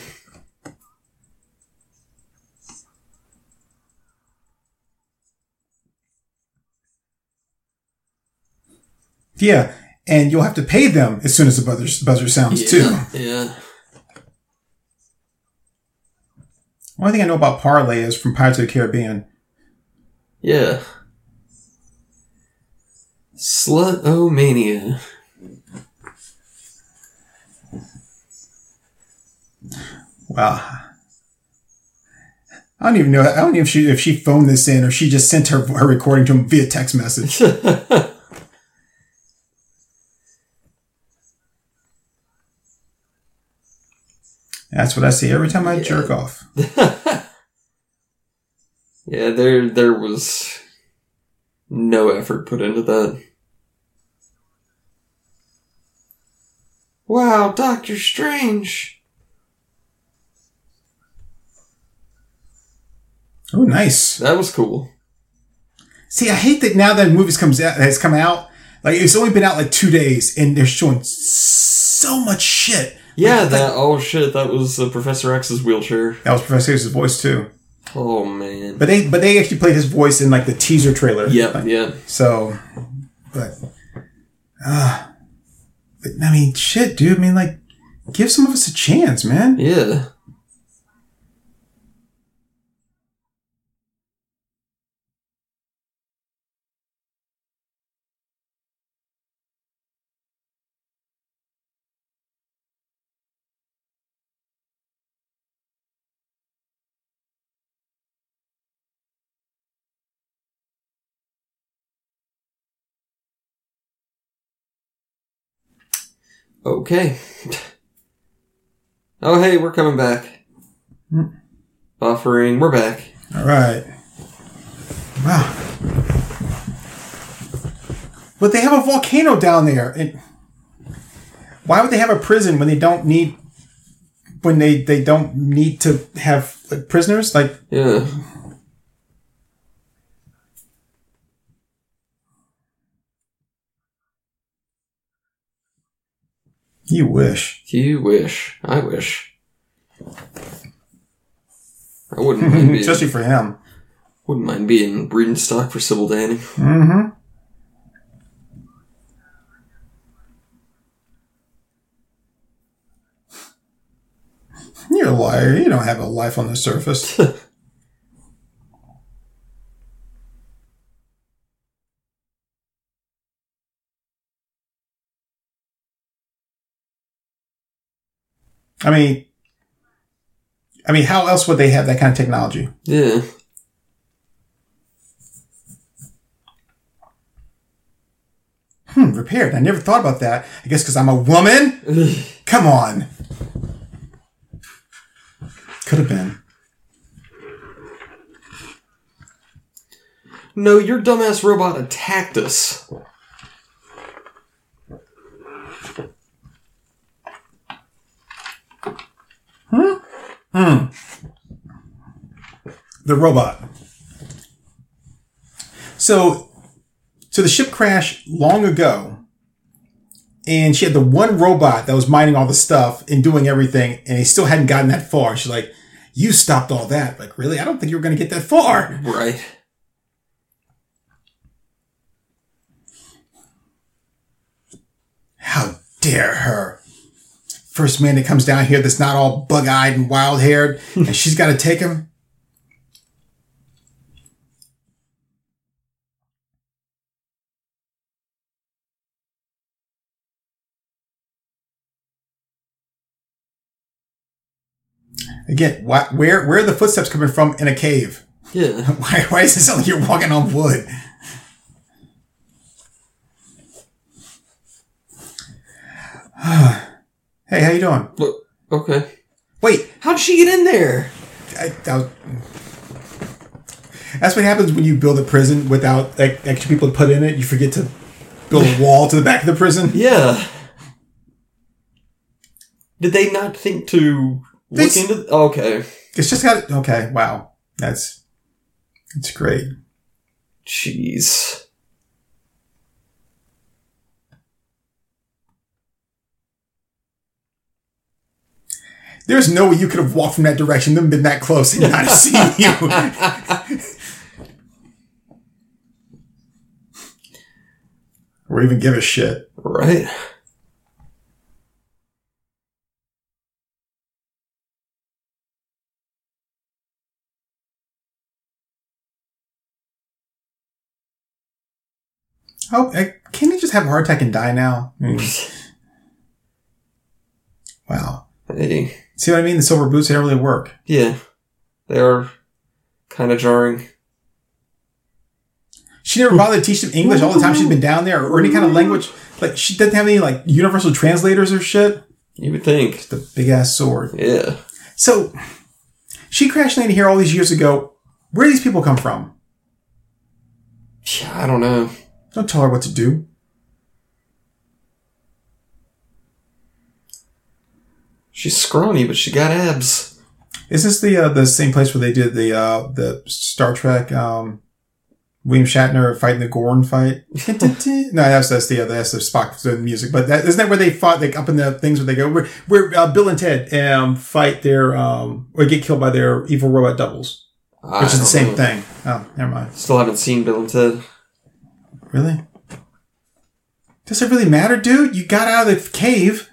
[SPEAKER 1] Yeah, and you'll have to pay them as soon as the buzzer, buzzer sounds too.
[SPEAKER 2] Yeah.
[SPEAKER 1] Only thing I know about parlay is from Pirates of the Caribbean.
[SPEAKER 2] Yeah. Slut-o-mania.
[SPEAKER 1] Wow. I don't even know. I don't know if she if she phoned this in or she just sent her her recording to him via text message. *laughs* That's what I see every time I
[SPEAKER 2] Yeah.
[SPEAKER 1] jerk off. *laughs*
[SPEAKER 2] yeah, there there was no effort put into that. Wow, Doctor Strange.
[SPEAKER 1] Oh, nice.
[SPEAKER 2] That was cool.
[SPEAKER 1] See, I hate that now that movies comes out has come out. Like it's only been out like two days, and they're showing so much shit.
[SPEAKER 2] Yeah,
[SPEAKER 1] Like,
[SPEAKER 2] that oh shit, that was uh, Professor X's wheelchair.
[SPEAKER 1] That was Professor X's voice too.
[SPEAKER 2] Oh man.
[SPEAKER 1] But they but they actually played his voice in like the teaser trailer.
[SPEAKER 2] Yeah,
[SPEAKER 1] Like,
[SPEAKER 2] yeah.
[SPEAKER 1] So, but, uh, but I mean, shit, dude. I mean, like, give some of us a chance, man.
[SPEAKER 2] Yeah. Okay. *laughs* Oh hey, we're coming back. Buffering, we're back.
[SPEAKER 1] All right. Wow. But they have a volcano down there. And why would they have a prison when they don't need when they they don't need to have like, prisoners? Like
[SPEAKER 2] Yeah.
[SPEAKER 1] You wish.
[SPEAKER 2] You wish. I wish. I wouldn't mind *laughs* being,
[SPEAKER 1] Especially for him.
[SPEAKER 2] wouldn't mind being breeding stock for Sybil Danning.
[SPEAKER 1] Mm-hmm. You're a liar. You don't have a life on the surface. *laughs* I mean, I mean, how else would they have that kind of technology?
[SPEAKER 2] Yeah.
[SPEAKER 1] Hmm, repaired. I never thought about that. I guess because I'm a woman? *laughs* Come on. Could have been.
[SPEAKER 2] No, your dumbass robot attacked us. Hmm.
[SPEAKER 1] The robot. So, so the ship crashed long ago, and she had the one robot that was mining all the stuff and doing everything, and he still hadn't gotten that far. She's like, "You stopped all that." Like, really? I don't think you were going to get that far.
[SPEAKER 2] Right.
[SPEAKER 1] How dare her? First man that comes down here that's not all bug eyed and wild haired, and *laughs* she's got to take him. Again, why, where where are the footsteps coming from in a cave?
[SPEAKER 2] Yeah. *laughs*
[SPEAKER 1] Why, why does it sound like you're walking on wood? *sighs* *sighs* hey, how you doing?
[SPEAKER 2] Look. Okay.
[SPEAKER 1] Wait,
[SPEAKER 2] How'd she get in there?
[SPEAKER 1] I, that was, that's what happens when you build a prison without like, extra people to put in it. You forget to build a wall to the back of the prison. *laughs*
[SPEAKER 2] Yeah. Did they not think to look into? okay.
[SPEAKER 1] It's just got okay. Wow, that's it's great.
[SPEAKER 2] Jeez.
[SPEAKER 1] There's no way you could have walked from that direction, then been that close, and not have *laughs* seen you. *laughs* or even give a shit.
[SPEAKER 2] Right.
[SPEAKER 1] Oh, can he just have a heart attack and die now? Hmm. *laughs* Wow.
[SPEAKER 2] Hey.
[SPEAKER 1] See what I mean? The silver boots they don't really work.
[SPEAKER 2] Yeah. They are kind of jarring.
[SPEAKER 1] She never bothered to teach them English all the time she's been down there, or any kind of language. Like she doesn't have any like universal translators or shit.
[SPEAKER 2] You would think.
[SPEAKER 1] The big ass sword.
[SPEAKER 2] Yeah.
[SPEAKER 1] So she crashed landed here all these years ago. Where do these people come from?
[SPEAKER 2] Yeah, I don't know.
[SPEAKER 1] Don't tell her what to do.
[SPEAKER 2] She's scrawny, but she got abs.
[SPEAKER 1] Is this the uh, the same place where they did the uh, the Star Trek um, William Shatner fighting the Gorn fight? *laughs* no, that's that's the uh, that's the Spock the music. But that, isn't that where they fought like up in the things where they go where where uh, Bill and Ted um, fight their um, or get killed by their evil robot doubles,
[SPEAKER 2] I
[SPEAKER 1] which is the same
[SPEAKER 2] know.
[SPEAKER 1] thing. Oh, never mind.
[SPEAKER 2] Still haven't seen Bill and Ted.
[SPEAKER 1] Really? Does it really matter, dude? You got out of the cave.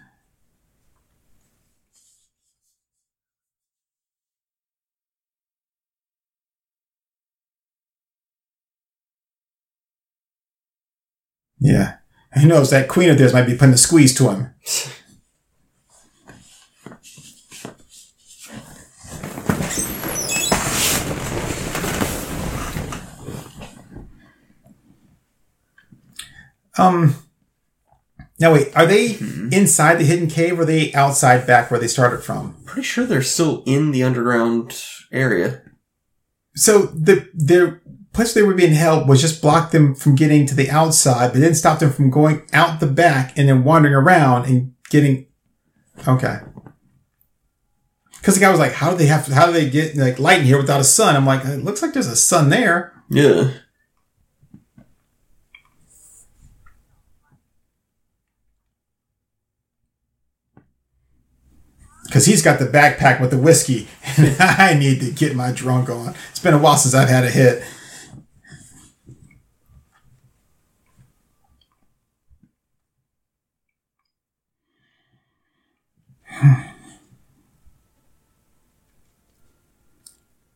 [SPEAKER 1] Yeah. Who knows? That queen of theirs might be putting a squeeze to him. Um. Now wait, are they inside the hidden cave or are they outside back where they started from?
[SPEAKER 2] Pretty sure they're still in the underground area.
[SPEAKER 1] So the the place they were being held was just blocked them from getting to the outside, but didn't stop them from going out the back and then wandering around and getting. Okay. Because the guy was like, "How do they have? How do they get like light in here without a sun?" I'm like, "It looks like there's a sun there."
[SPEAKER 2] Yeah.
[SPEAKER 1] Because he's got the backpack with the whiskey, and *laughs* I need to get my drunk on. It's been a while since I've had a hit. *sighs*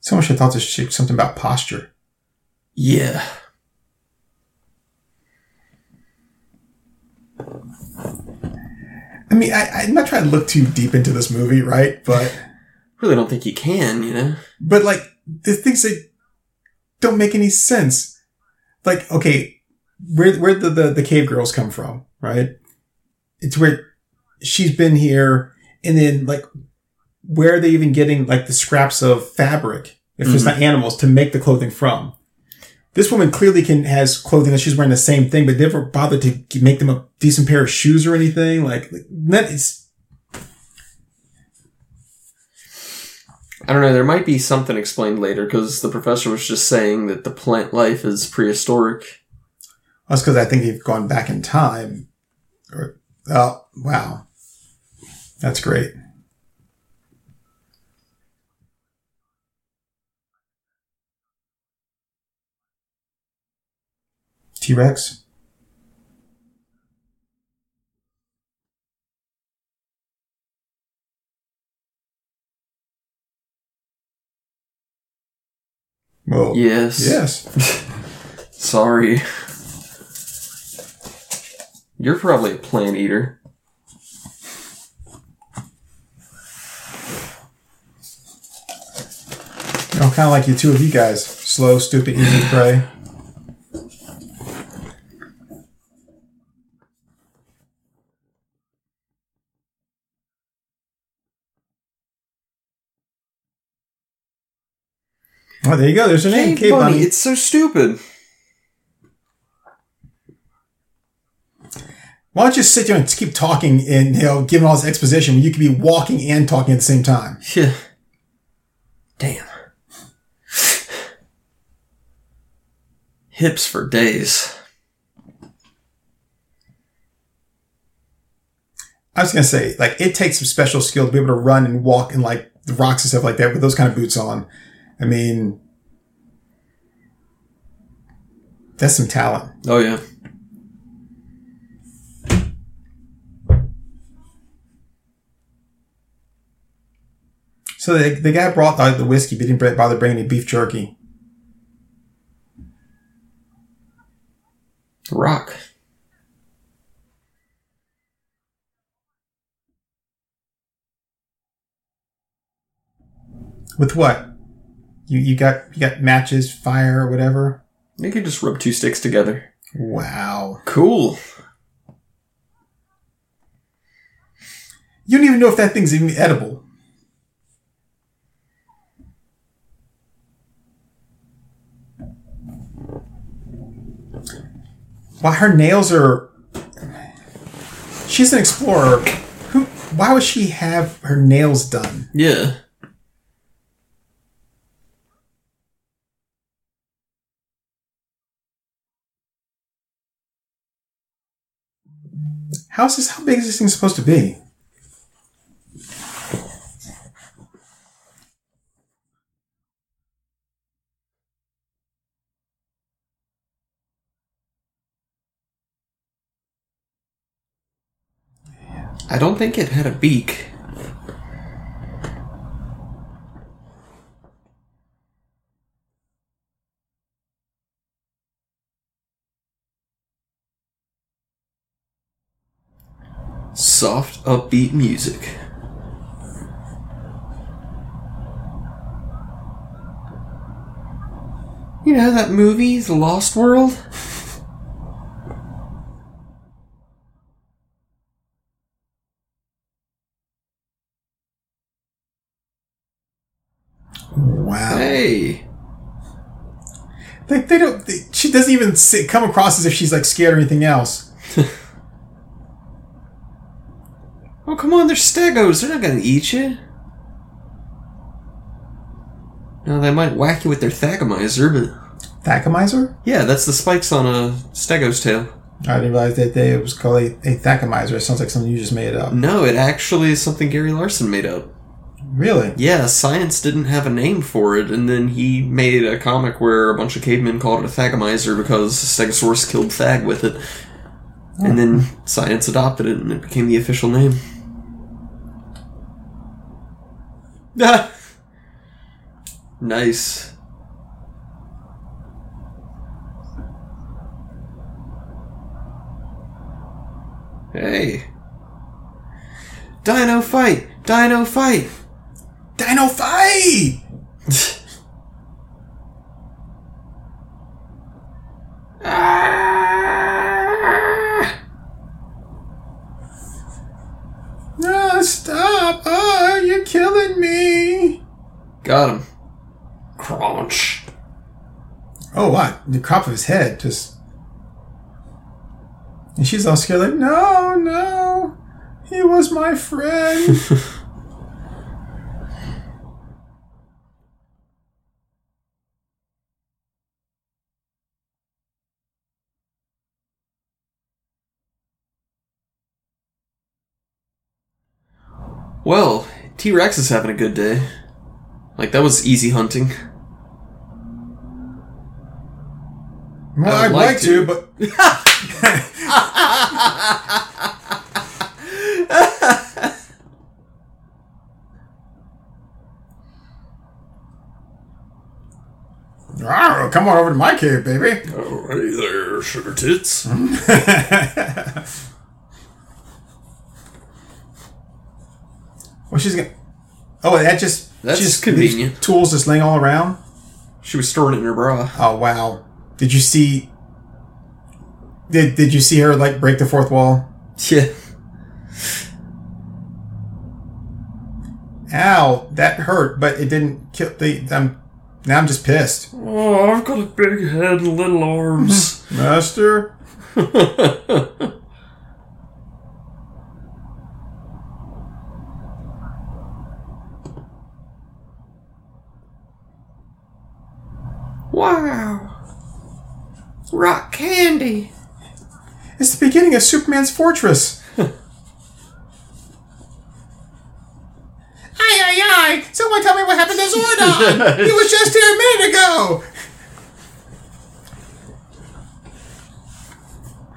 [SPEAKER 1] Someone should have thought this should something about posture.
[SPEAKER 2] Yeah.
[SPEAKER 1] I mean, I, I'm not trying to look too deep into this movie, right? But
[SPEAKER 2] Really don't think you can, you know?
[SPEAKER 1] but like the things that don't make any sense. Like, okay, where where the, the the cave girls come from, right? It's where she's been here, and then like where are they even getting like the scraps of fabric if it's mm-hmm. not animals to make the clothing from? This woman clearly can has clothing that she's wearing the same thing, but never bothered to make them a decent pair of shoes or anything. Like, like that is
[SPEAKER 2] I don't know, there might be something explained later because the professor was just saying that the plant life is prehistoric.
[SPEAKER 1] That's because I think they've gone back in time. Or, oh, wow. That's great. T Rex? Well,
[SPEAKER 2] Yes.
[SPEAKER 1] yes. *laughs*
[SPEAKER 2] Sorry. You're probably a plant eater.
[SPEAKER 1] You know, kind of like the two of you guys. Slow, stupid, easy prey. Oh, there you go. There's your name, Cave Bunny.
[SPEAKER 2] It's so stupid.
[SPEAKER 1] Why don't you sit there and keep talking and you know giving all this exposition when you could be walking and talking at the same time?
[SPEAKER 2] Yeah. Damn. Hips for days.
[SPEAKER 1] I was gonna say, like, it takes some special skill to be able to run and walk in like the rocks and stuff like that with those kind of boots on. I mean, that's some talent.
[SPEAKER 2] Oh yeah.
[SPEAKER 1] So the, the guy brought the whiskey, but didn't bother bringing any beef jerky.
[SPEAKER 2] Rock.
[SPEAKER 1] With what? You you got you got matches, fire, or whatever.
[SPEAKER 2] You could just rub two sticks together.
[SPEAKER 1] Wow.
[SPEAKER 2] Cool.
[SPEAKER 1] You don't even know if that thing's even edible. Why her nails are. She's an explorer. Who? Why would she have her nails done?
[SPEAKER 2] Yeah.
[SPEAKER 1] How's this? How big is this thing supposed to be?
[SPEAKER 2] I don't think it had a beak. Soft, upbeat music. You know that movie, The Lost World? *laughs*
[SPEAKER 1] Wow.
[SPEAKER 2] Hey!
[SPEAKER 1] Like they don't. They, she doesn't even sit, come across as if she's like scared or anything else. *laughs*
[SPEAKER 2] Oh, come on, they're stegos. They're not gonna eat you. No, they might whack you with their thagomizer, but
[SPEAKER 1] Thacomizer?
[SPEAKER 2] yeah, that's the spikes on a stego's tail.
[SPEAKER 1] I didn't realize that they, it was called a, a Thacomizer. It sounds like something you just made up.
[SPEAKER 2] No, it actually is something Gary Larson made up.
[SPEAKER 1] Really?
[SPEAKER 2] Yeah, science didn't have a name for it, and then he made a comic where a bunch of cavemen called it a thagomizer because Stegosaurus killed Thag with it. And then hmm. science adopted it, and it became the official name. *laughs* Nice. Hey. Dino fight! Dino fight!
[SPEAKER 1] Dino fight!
[SPEAKER 2] Ah! *laughs*
[SPEAKER 1] No, stop! Oh, you're killing me!
[SPEAKER 2] Got him. Crunch.
[SPEAKER 1] Oh, what? The crop of his head just. And she's all scared, like, no, no, he was my friend. *laughs*
[SPEAKER 2] Well, T Rex is having a good day. Like, that was easy hunting.
[SPEAKER 1] well,
[SPEAKER 2] I
[SPEAKER 1] I'd
[SPEAKER 2] like
[SPEAKER 1] like to,
[SPEAKER 2] to.
[SPEAKER 1] but. Rawr, *laughs* ah, come on over to my cave, baby.
[SPEAKER 2] Oh, hey there, sugar tits. *laughs*
[SPEAKER 1] well, she's gonna. Oh, that just
[SPEAKER 2] That's
[SPEAKER 1] she just
[SPEAKER 2] convenient.
[SPEAKER 1] leaves Tools just laying all around.
[SPEAKER 2] She was storing it in her bra.
[SPEAKER 1] Oh wow! Did you see? Did Did you see her like break the fourth wall?
[SPEAKER 2] Yeah.
[SPEAKER 1] Ow! That hurt, but it didn't kill the. I'm now I'm just pissed,
[SPEAKER 2] Oh, I've got a big head and little arms. *laughs*
[SPEAKER 1] Master. *laughs*
[SPEAKER 2] wow. Rock candy.
[SPEAKER 1] It's the beginning of Superman's fortress. *laughs* Aye, aye, aye! Someone tell me what happened to Zordon! he was just here a minute ago!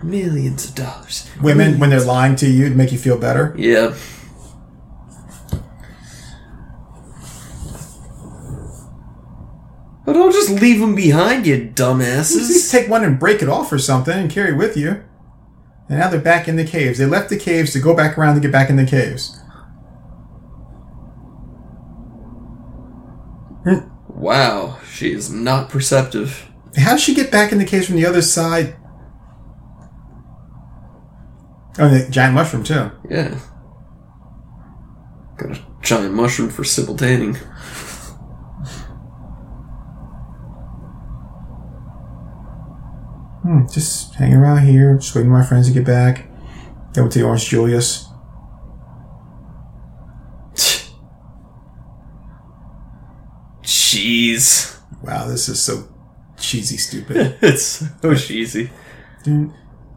[SPEAKER 2] Millions of dollars.
[SPEAKER 1] Women, when they're lying to you to make you feel better.
[SPEAKER 2] Yeah. But don't just leave them behind, you dumbasses.
[SPEAKER 1] take one and break it off or something and carry it with you. And now they're back in the caves. They left the caves to go back around to get back in the caves.
[SPEAKER 2] wow, she is not perceptive.
[SPEAKER 1] How did she get back in the caves from the other side? Oh, and the giant mushroom too.
[SPEAKER 2] Yeah. Got a giant mushroom for simultaning.
[SPEAKER 1] Hmm, just hanging around here, just waiting for my friends to get back. Then we'll take Orange Julius.
[SPEAKER 2] Jeez.
[SPEAKER 1] Wow, this is so cheesy, stupid. *laughs*
[SPEAKER 2] it's so cheesy.
[SPEAKER 1] dun,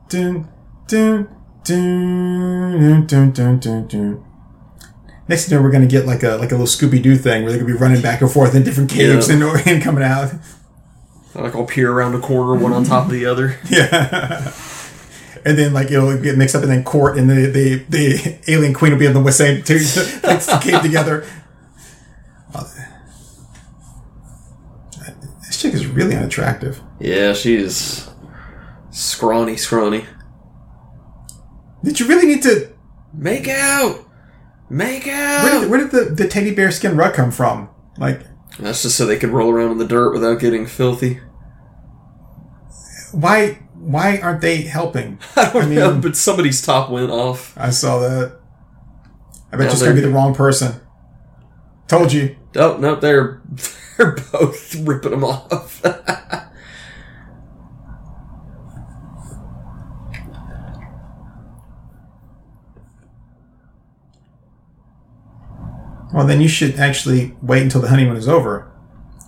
[SPEAKER 1] dun, dun, dun, dun, dun, dun, dun. Next thing you know, we're gonna get like a like a little Scooby Doo thing where they're gonna be running back and forth in different caves
[SPEAKER 2] Yeah.
[SPEAKER 1] and, *laughs* and coming out.
[SPEAKER 2] Like I'll peer around a corner, one on top of the other. *laughs*
[SPEAKER 1] Yeah. And then like it'll get mixed up, and then Court and the the, the alien queen will be on the west side to like *laughs* the cave together. This chick is really unattractive.
[SPEAKER 2] Yeah, she's scrawny, scrawny.
[SPEAKER 1] Did you really need to?
[SPEAKER 2] Make out! Make
[SPEAKER 1] Where did,
[SPEAKER 2] out!
[SPEAKER 1] where did the, the teddy bear skin rug come from? Like,
[SPEAKER 2] That's just so they could roll around in the dirt without getting filthy.
[SPEAKER 1] why why aren't they helping? *laughs*
[SPEAKER 2] I don't
[SPEAKER 1] I mean-
[SPEAKER 2] know, but somebody's top went off.
[SPEAKER 1] I saw that. I bet
[SPEAKER 2] Now
[SPEAKER 1] it's gonna be the wrong person. Told you.
[SPEAKER 2] Oh, no, they're, *laughs* they're both ripping them off. *laughs*
[SPEAKER 1] Well, then you should actually wait until the honeymoon is over.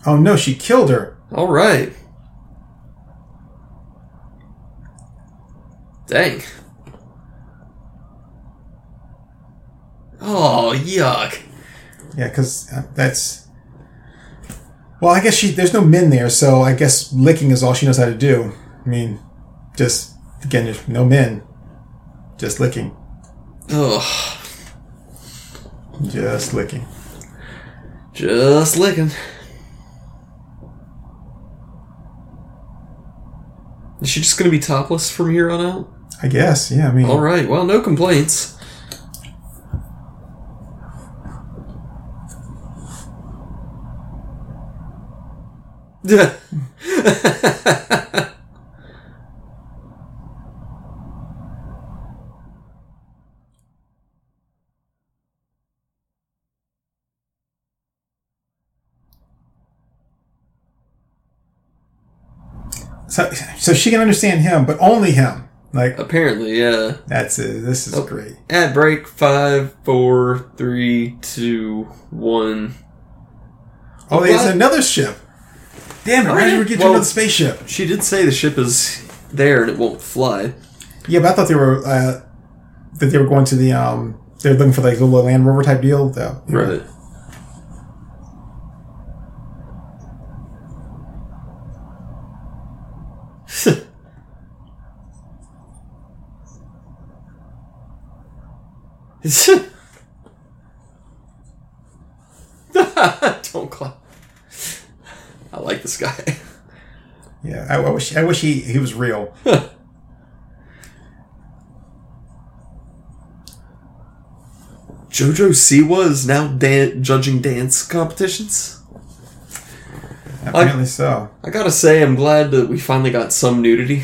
[SPEAKER 1] Oh no, she killed her.
[SPEAKER 2] All right. Dang. Oh, yuck.
[SPEAKER 1] Yeah, because uh, that's. Well, I guess she. There's no men there, so I guess licking is all she knows how to do. I mean, just again, there's no men, just licking,
[SPEAKER 2] Ugh.
[SPEAKER 1] Just licking.
[SPEAKER 2] Just licking. Is she just gonna be topless from here on out?
[SPEAKER 1] I guess. Yeah. I mean,
[SPEAKER 2] All right. Well, no complaints. Yeah. *laughs*
[SPEAKER 1] so, so she can understand him, but only him. Like
[SPEAKER 2] Apparently, yeah.
[SPEAKER 1] that's it. This is
[SPEAKER 2] Oh.
[SPEAKER 1] great.
[SPEAKER 2] At break five, four, three, two, one.
[SPEAKER 1] Oh, there's
[SPEAKER 2] What?
[SPEAKER 1] another ship. Damn it! Why did we get to
[SPEAKER 2] Well-
[SPEAKER 1] another spaceship?
[SPEAKER 2] She did say the ship is there and it won't fly.
[SPEAKER 1] Yeah, but I thought they were uh, that they were going to the um. They were looking for like a little Land Rover type deal. Though.
[SPEAKER 2] Right. *laughs* Don't clap. I like this guy.
[SPEAKER 1] Yeah, I, I wish I wish he he was real.
[SPEAKER 2] Jojo Siwa is now dan- judging dance competitions.
[SPEAKER 1] Apparently so.
[SPEAKER 2] I gotta say, I'm glad that we finally got some nudity.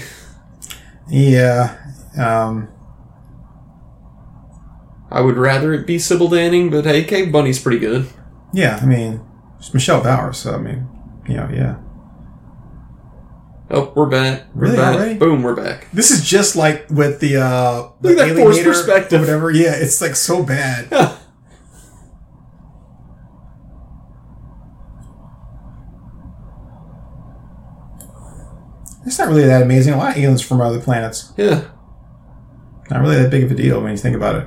[SPEAKER 1] Yeah. Um.
[SPEAKER 2] I would rather it be Sybil Danning, but hey, Cave Bunny's pretty good.
[SPEAKER 1] Yeah. I mean, it's Michelle Bauer. So I mean, you know, yeah.
[SPEAKER 2] Oh, we're back. We're
[SPEAKER 1] Really?
[SPEAKER 2] back.
[SPEAKER 1] Already?
[SPEAKER 2] Boom, we're back.
[SPEAKER 1] This is just like with the uh the
[SPEAKER 2] Look at that forced perspective.
[SPEAKER 1] whatever. Yeah, it's like so bad. *laughs* It's not really that amazing. A lot of aliens from other planets.
[SPEAKER 2] Yeah.
[SPEAKER 1] Not really that big of a deal when you think about it.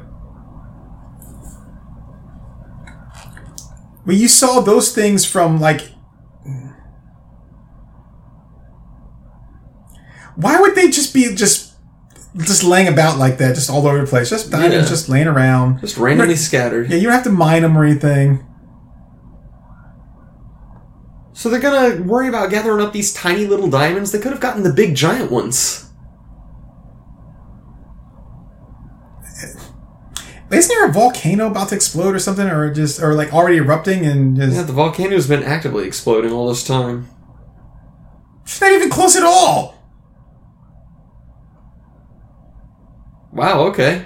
[SPEAKER 1] Well, you saw those things from like. Why would they just be just just laying about like that, just all over the place, just diamonds,
[SPEAKER 2] Yeah.
[SPEAKER 1] just laying around?
[SPEAKER 2] Just randomly scattered.
[SPEAKER 1] Yeah, you don't have to mine them or anything.
[SPEAKER 2] So they're gonna worry about gathering up these tiny little diamonds? They could have gotten the big giant ones.
[SPEAKER 1] Isn't there a volcano about to explode or something, or just or like already erupting and just
[SPEAKER 2] Yeah, the volcano's been actively exploding all this time.
[SPEAKER 1] it's not even close at all.
[SPEAKER 2] Wow, okay.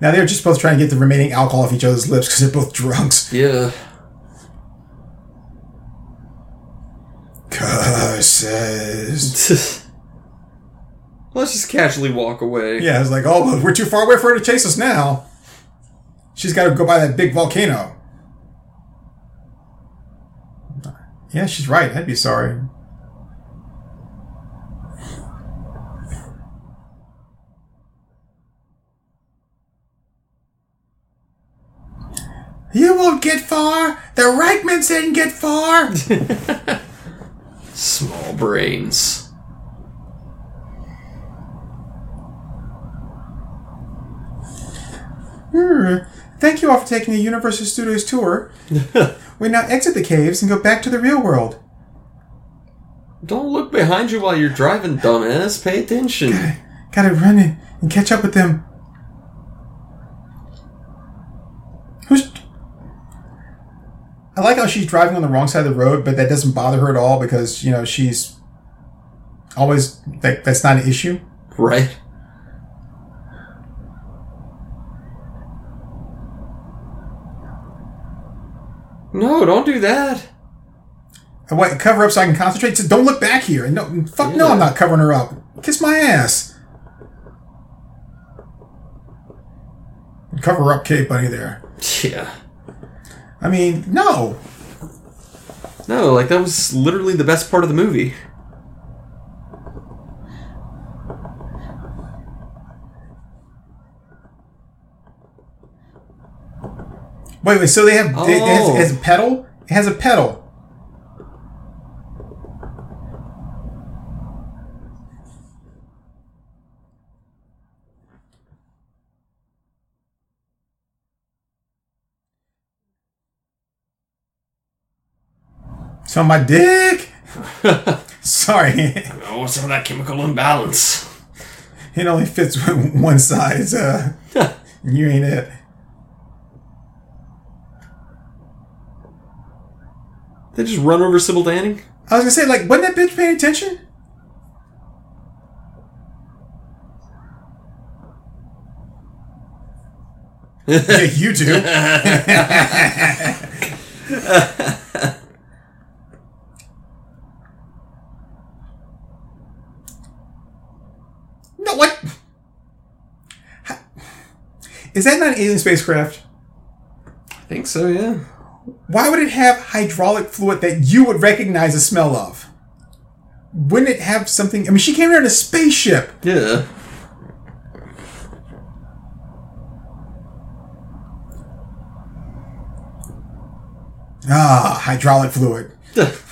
[SPEAKER 1] Now they're just both trying to get the remaining alcohol off each other's lips because they're both drunks.
[SPEAKER 2] Yeah.
[SPEAKER 1] Curses. *laughs*
[SPEAKER 2] Let's just casually walk away.
[SPEAKER 1] Yeah, it's like, oh, but we're too far away for her to chase us now. She's got to go by that big volcano. Yeah, she's right. I'd be sorry. You won't get far. The Reichmans didn't get far. *laughs*
[SPEAKER 2] Small brains.
[SPEAKER 1] Hmm. Thank you all for taking the Universal Studios tour. *laughs* we now exit the caves and go back to the real world.
[SPEAKER 2] Don't look behind you while you're driving, dumbass. Pay attention.
[SPEAKER 1] Gotta run in and catch up with them. Who's. I like how she's driving on the wrong side of the road, but that doesn't bother her at all because, you know, she's always. That, that's not an issue.
[SPEAKER 2] Right? No, don't do that.
[SPEAKER 1] I want to cover up so I can concentrate. So don't look back here. No, fuck no, I'm not covering her up. Kiss my ass. Cover up, Cave Bunny. There.
[SPEAKER 2] Yeah.
[SPEAKER 1] I mean, no.
[SPEAKER 2] No, like that was literally the best part of the movie.
[SPEAKER 1] Wait, wait. So they have it, has,
[SPEAKER 2] Oh.
[SPEAKER 1] it has a pedal. It has a pedal. So my dick. *laughs* Sorry,
[SPEAKER 2] Oh, some of that chemical imbalance.
[SPEAKER 1] it only fits one size. Uh, *laughs* you ain't it.
[SPEAKER 2] They just run over Sybil Danning?
[SPEAKER 1] I was gonna say, like, wasn't that bitch paying attention? yeah, you do. *laughs* no, what? How- Is that not an alien spacecraft?
[SPEAKER 2] I think so, yeah.
[SPEAKER 1] Why would it have hydraulic fluid that you would recognize the smell of? Wouldn't it have something? I mean, she came here in a spaceship.
[SPEAKER 2] Yeah.
[SPEAKER 1] Ah, hydraulic fluid. *laughs*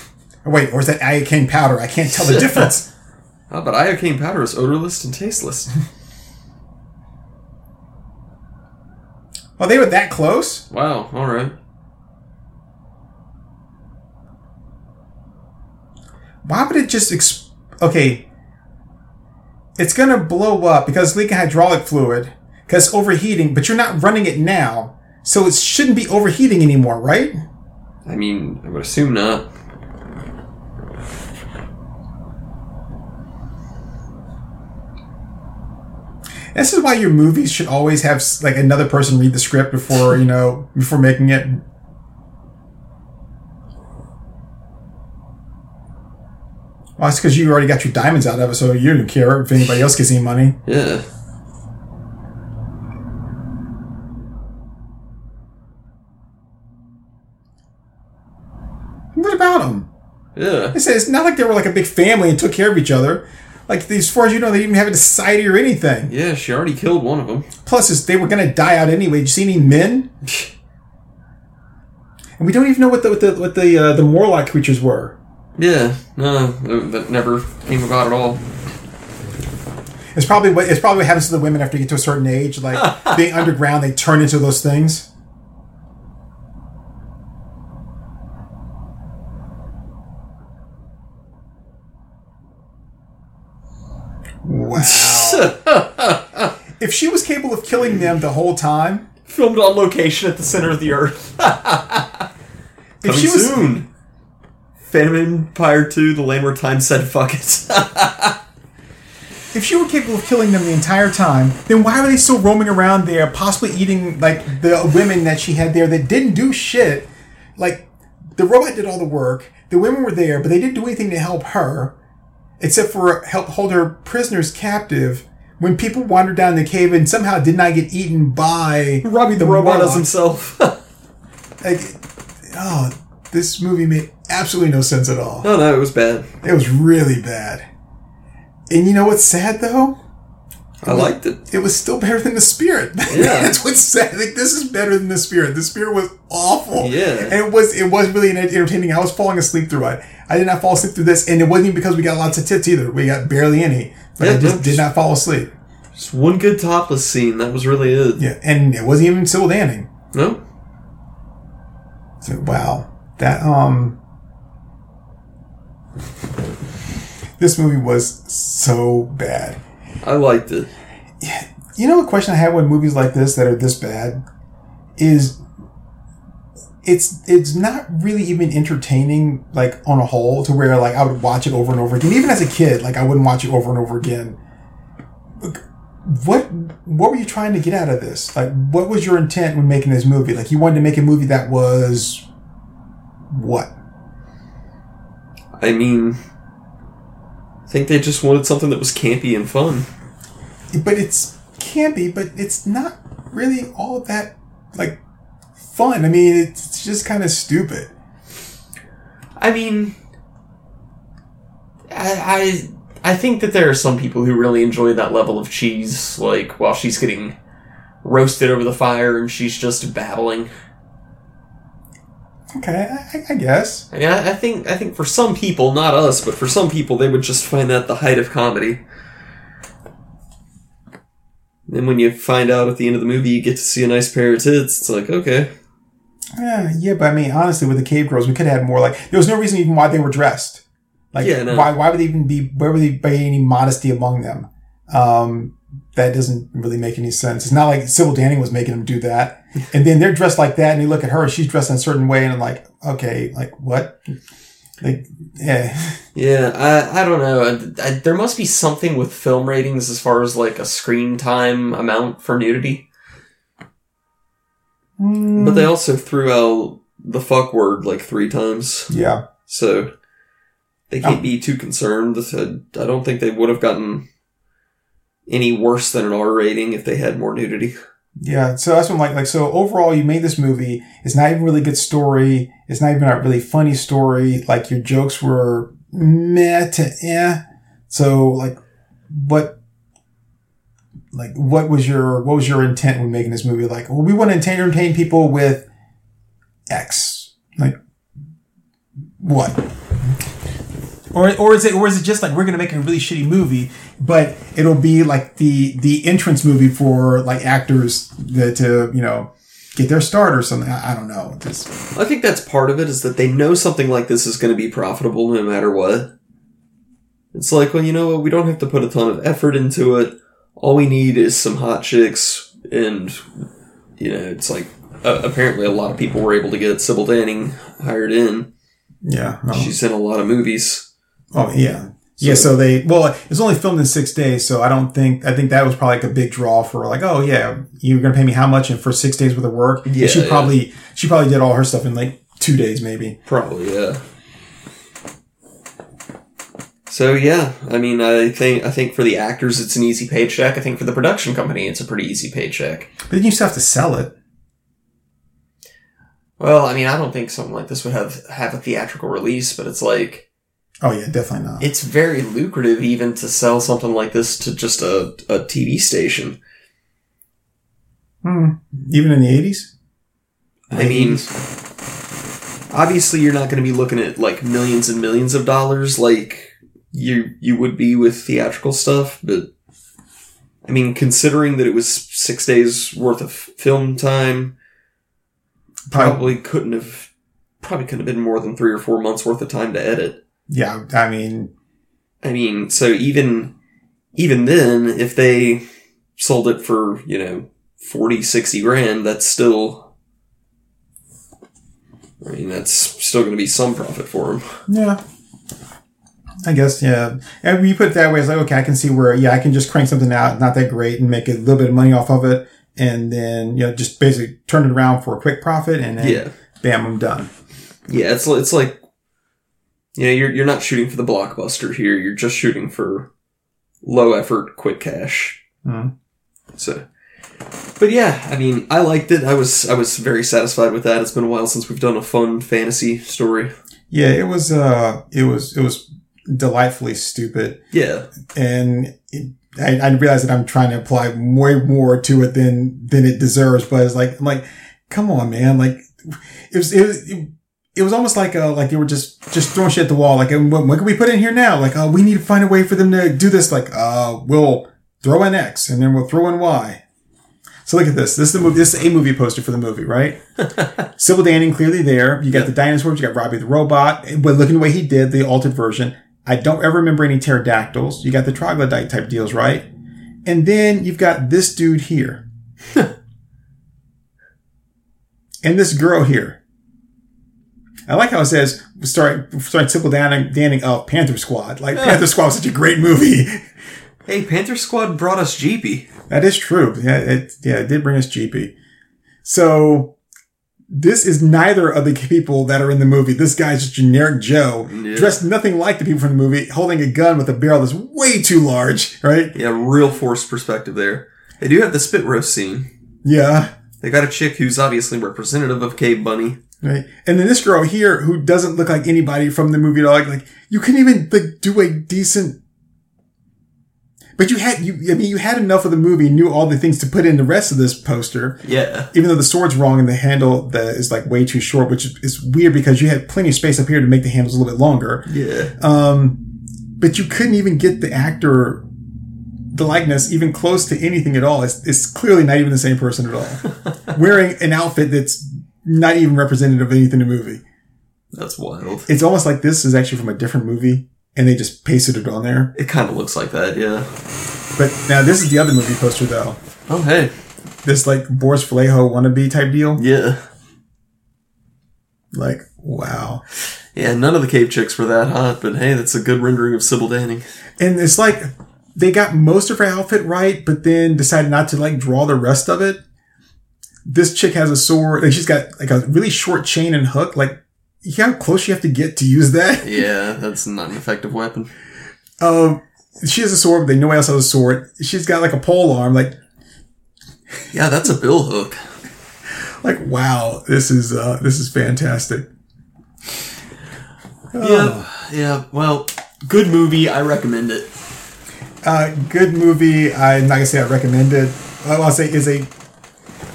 [SPEAKER 1] Oh, Wait, or is that iocane powder? I can't tell the difference.
[SPEAKER 2] Oh, *laughs* but iocane powder is odorless and tasteless. *laughs*
[SPEAKER 1] well, they were that close?
[SPEAKER 2] wow, alright.
[SPEAKER 1] Why would it just ex- okay? It's gonna blow up because it's leaking hydraulic fluid because overheating, but you're not running it now, so it shouldn't be overheating anymore, right?
[SPEAKER 2] I mean, I would assume not.
[SPEAKER 1] This is why your movies should always have like another person read the script before you know before making it. Well, it's because you already got your diamonds out of it, so you don't care if anybody else gets any money.
[SPEAKER 2] Yeah.
[SPEAKER 1] What about them?
[SPEAKER 2] Yeah.
[SPEAKER 1] They said it's not like they were like a big family and took care of each other. Like as far as you know, they didn't even have a society or anything.
[SPEAKER 2] Yeah, she already killed one of them.
[SPEAKER 1] Plus, they were gonna die out anyway. Did you see any men? *laughs* And we don't even know what the what the what the uh, the Morlock creatures were.
[SPEAKER 2] Yeah, no, that never came about at all.
[SPEAKER 1] It's probably what it's probably what happens to the women after you get to a certain age, like *laughs* being underground, they turn into those things. *laughs* Wow. if she was capable of killing them the whole time,
[SPEAKER 2] Filmed on location at the center of the earth. *laughs*
[SPEAKER 1] if
[SPEAKER 2] Coming
[SPEAKER 1] she was
[SPEAKER 2] soon. Phantom Empire 2, The Land Where Time Said Fuck It.
[SPEAKER 1] if she were capable of killing them the entire time, then why were they still roaming around there, possibly eating like the women that she had there that didn't do shit? Like the robot did all the work, the women were there, but they didn't do anything to help her, except for help hold her prisoners captive. When people wandered down the cave and somehow did not get eaten by
[SPEAKER 2] Robby the, robot as himself. *laughs*
[SPEAKER 1] Like, oh, this movie made absolutely no sense at all.
[SPEAKER 2] no, no, it was bad.
[SPEAKER 1] It was really bad. And you know what's sad though?
[SPEAKER 2] I liked it.
[SPEAKER 1] it was still better than the spirit. *laughs*
[SPEAKER 2] Yeah.
[SPEAKER 1] That's what's sad. Like this is better than the spirit. The spirit was awful.
[SPEAKER 2] Yeah.
[SPEAKER 1] And it was it was really entertaining. I was falling asleep through it. I did not fall asleep through this, and it wasn't even because we got lots of tits either. We got barely any. But I
[SPEAKER 2] Yeah,
[SPEAKER 1] just
[SPEAKER 2] no,
[SPEAKER 1] did not fall asleep.
[SPEAKER 2] Just one good topless scene. That was really it.
[SPEAKER 1] Yeah. And it wasn't even Sybil Danning.
[SPEAKER 2] No?
[SPEAKER 1] So wow. That um This movie was so bad.
[SPEAKER 2] I liked it.
[SPEAKER 1] You know, a question I have with movies like this that are this bad is it's it's not really even entertaining like on a whole to where like I would watch it over and over again. Even as a kid, like I wouldn't watch it over and over again. What what were you trying to get out of this? Like what was your intent when making this movie? Like you wanted to make a movie that was what?
[SPEAKER 2] I mean, I think they just wanted something that was campy and fun.
[SPEAKER 1] But it's campy, but it's not really all that like fun. I mean, it's, just kind of stupid.
[SPEAKER 2] I mean, I, I I think that there are some people who really enjoy that level of cheese, like while she's getting roasted over the fire and she's just babbling.
[SPEAKER 1] Okay, I, I guess.
[SPEAKER 2] I mean, I, I think I think for some people, not us, but for some people, they would just find that the height of comedy. Then when you find out at the end of the movie, you get to see a nice pair of tits. It's like, okay,
[SPEAKER 1] Yeah, yeah, but I mean, honestly, with the cave girls, we could have had more. Like, there was no reason even why they were dressed. Like,
[SPEAKER 2] Yeah, no.
[SPEAKER 1] why why would they even be? Where would they be any modesty among them? Um, that doesn't really make any sense. It's not like Sybil Danning was making them do that. And then they're dressed like that, and you look at her, and she's dressed in a certain way, and I'm like, okay, like what? Like, yeah,
[SPEAKER 2] yeah, I I don't know. I, I, there must be something with film ratings as far as like a screen time amount for nudity. Hmm. But they also threw out the fuck word like three times,
[SPEAKER 1] yeah.
[SPEAKER 2] so they can't
[SPEAKER 1] Oh.
[SPEAKER 2] be too concerned. I don't think they would have gotten any worse than an R rating if they had more nudity.
[SPEAKER 1] Yeah, so that's what I'm like. Like, so overall, you made this movie. It's not even a really good story. It's not even a really funny story. Like, your jokes were meh to eh. So, like, what, like, what was your, what was your intent when making this movie? Like, well, we want to entertain people with X. Like, what? Or, or is it or is it just like we're gonna make a really shitty movie, but it'll be like the the entrance movie for like actors that to you know get their start or something. I, I don't know. Just
[SPEAKER 2] I think that's part of it is that they know something like this is going to be profitable no matter what. It's like, well, you know what? We don't have to put a ton of effort into it. All we need is some hot chicks, and you know, it's like uh, apparently a lot of people were able to get Sybil Danning hired in.
[SPEAKER 1] yeah. Oh,
[SPEAKER 2] She's in a lot of movies.
[SPEAKER 1] Oh yeah. Yeah, so they well, it was only filmed in six days, so I don't think I think that was probably like a big draw for like, oh yeah, you're gonna pay me how much and for six days worth of work? And
[SPEAKER 2] Yeah,
[SPEAKER 1] she
[SPEAKER 2] yeah.
[SPEAKER 1] probably she probably did all her stuff in like two days maybe.
[SPEAKER 2] Probably, yeah. So yeah, I mean, I think I think for the actors it's an easy paycheck. I think for the production company it's a pretty easy paycheck.
[SPEAKER 1] But then you still have to sell it.
[SPEAKER 2] Well, I mean, I don't think something like this would have have a theatrical release, but it's like
[SPEAKER 1] Oh yeah, definitely not.
[SPEAKER 2] it's very lucrative even to sell something like this to just a, a TV station.
[SPEAKER 1] Hmm. Even in the eighties?
[SPEAKER 2] I mean, obviously you're not going to be looking at like millions and millions of dollars like you you would be with theatrical stuff, but I mean, considering that it was six days worth of film time, probably couldn't have probably couldn't have been more than three or four months worth of time to edit.
[SPEAKER 1] Yeah, I mean,
[SPEAKER 2] I mean, so even even then, if they sold it for you know 40, 60 grand, that's still. I mean, that's still going to be some profit for them.
[SPEAKER 1] yeah. I guess, yeah. And you put it that way, it's like, okay, I can see where, yeah, I can just crank something out, not that great, and make a little bit of money off of it, and then, you know, just basically turn it around for a quick profit, and then,
[SPEAKER 2] Yeah,
[SPEAKER 1] bam, I'm done.
[SPEAKER 2] yeah. It's it's like, you know, you're you're not shooting for the blockbuster here. You're just shooting for low effort, quick cash.
[SPEAKER 1] Mhm.
[SPEAKER 2] So, but yeah, I mean, I liked it. I was I was very satisfied with that. It's been a while since we've done a fun fantasy story.
[SPEAKER 1] Yeah, it was, uh, it was, it was delightfully stupid.
[SPEAKER 2] Yeah,
[SPEAKER 1] and it, I, I realize that I'm trying to apply way more to it than than it deserves. But it's like, I'm like, come on, man! Like, it was it was it, it was almost like uh like they were just just throwing shit at the wall. Like, what, what can we put in here now? Like, uh, we need to find a way for them to do this. Like, uh, we'll throw in X and then we'll throw in Y. So look at this. This is the movie. This is a movie poster for the movie, right? *laughs* Sybil Danning clearly there. You got
[SPEAKER 2] Yeah.
[SPEAKER 1] the dinosaurs. You got Robby the robot. But looking the way he did, the altered version. I don't ever remember any pterodactyls. You got the troglodyte type deals, right? And then you've got this dude here. *laughs* and this girl here. I like how it says starting starting Sybil Danning, Danning of Panther Squad. Like Panther Squad was such a great movie. *laughs*
[SPEAKER 2] Hey, Panther Squad brought us Jeepy.
[SPEAKER 1] That is true. Yeah, it, yeah, it did bring us GP. So this is neither of the people that are in the movie. This guy's just generic Joe,
[SPEAKER 2] Yeah.
[SPEAKER 1] dressed nothing like the people from the movie, holding a gun with a barrel that's way too large, right?
[SPEAKER 2] Yeah, real forced perspective there. They do have the spit roast scene.
[SPEAKER 1] Yeah.
[SPEAKER 2] They got a chick who's obviously representative of Cave Bunny.
[SPEAKER 1] Right. And then this girl here who doesn't look like anybody from the movie at all. Like, like you couldn't even like do a decent. But you had you. I mean, you had enough of the movie, knew all the things to put in the rest of this poster.
[SPEAKER 2] Yeah.
[SPEAKER 1] Even though the sword's wrong and the handle that is like way too short, which is weird because you had plenty of space up here to make the handles a little bit longer.
[SPEAKER 2] Yeah.
[SPEAKER 1] Um, but you couldn't even get the actor, the likeness, even close to anything at all. It's, it's clearly not even the same person at all. *laughs* Wearing an outfit that's not even representative of anything in the movie.
[SPEAKER 2] That's wild.
[SPEAKER 1] It's almost like this is actually from a different movie and they just pasted it on there.
[SPEAKER 2] It kind of looks like that, yeah.
[SPEAKER 1] But now this is the other movie poster though.
[SPEAKER 2] Oh, hey.
[SPEAKER 1] This like Boris Vallejo wannabe type deal.
[SPEAKER 2] Yeah.
[SPEAKER 1] Like, wow.
[SPEAKER 2] Yeah, none of the cave chicks were that hot, but hey, that's a good rendering of Sybil Danning.
[SPEAKER 1] And it's like they got most of her outfit right, but then decided not to like draw the rest of it. This chick has a sword, and she's got like a really short chain and hook. Like, you know how close you have to get to use that? *laughs*
[SPEAKER 2] Yeah, that's not an effective weapon.
[SPEAKER 1] Um, she has a sword, but nobody else has a sword. She's got like a pole arm. Like,
[SPEAKER 2] Yeah, that's a bill hook.
[SPEAKER 1] like wow, this is uh, this is fantastic.
[SPEAKER 2] Yeah, yeah. Well, good movie. I recommend it.
[SPEAKER 1] Uh, good movie. I'm not gonna say I recommend it. I'll say is a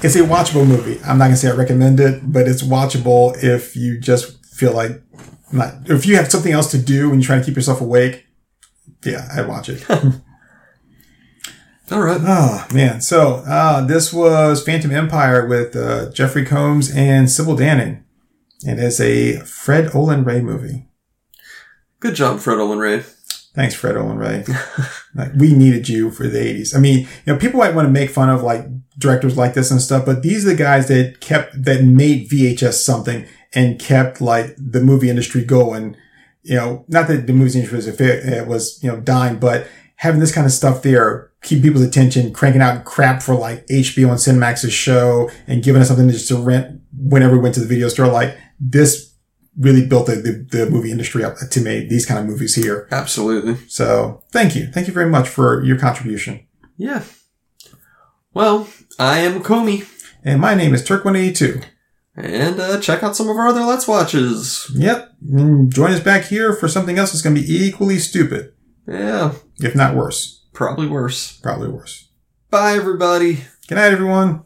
[SPEAKER 1] it's a watchable movie. I'm not gonna say I recommend it, but it's watchable if you just feel like not if you have something else to do and you're trying to keep yourself awake. Yeah, I'd watch it. *laughs*
[SPEAKER 2] All right.
[SPEAKER 1] oh man, so uh, this was Phantom Empire with uh, Jeffrey Combs and Sybil Danning. It is a Fred Olen Ray movie.
[SPEAKER 2] Good job, Fred Olen Ray.
[SPEAKER 1] Thanks, Fred Olen Ray. *laughs* like, we needed you for the 80s. I mean, you know, people might want to make fun of like directors like this and stuff, but these are the guys that kept, that made VHS something and kept like the movie industry going. You know, not that the movie industry was, it uh, was, you know, dying, but having this kind of stuff there, keep people's attention, cranking out crap for like HBO and Cinemax's show and giving us something just to rent whenever we went to the video store. Like this really built the, the, the movie industry up to make these kind of movies here.
[SPEAKER 2] Absolutely.
[SPEAKER 1] So thank you. Thank you very much for your contribution.
[SPEAKER 2] Yeah. Well, I am Comey,
[SPEAKER 1] And my name is Turk182.
[SPEAKER 2] and uh, check out some of our other Let's Watches.
[SPEAKER 1] Yep. Mm, Join us back here for something else that's going to be equally stupid,
[SPEAKER 2] Yeah,
[SPEAKER 1] if not worse.
[SPEAKER 2] probably worse.
[SPEAKER 1] Probably worse.
[SPEAKER 2] Bye, everybody.
[SPEAKER 1] Good night, everyone.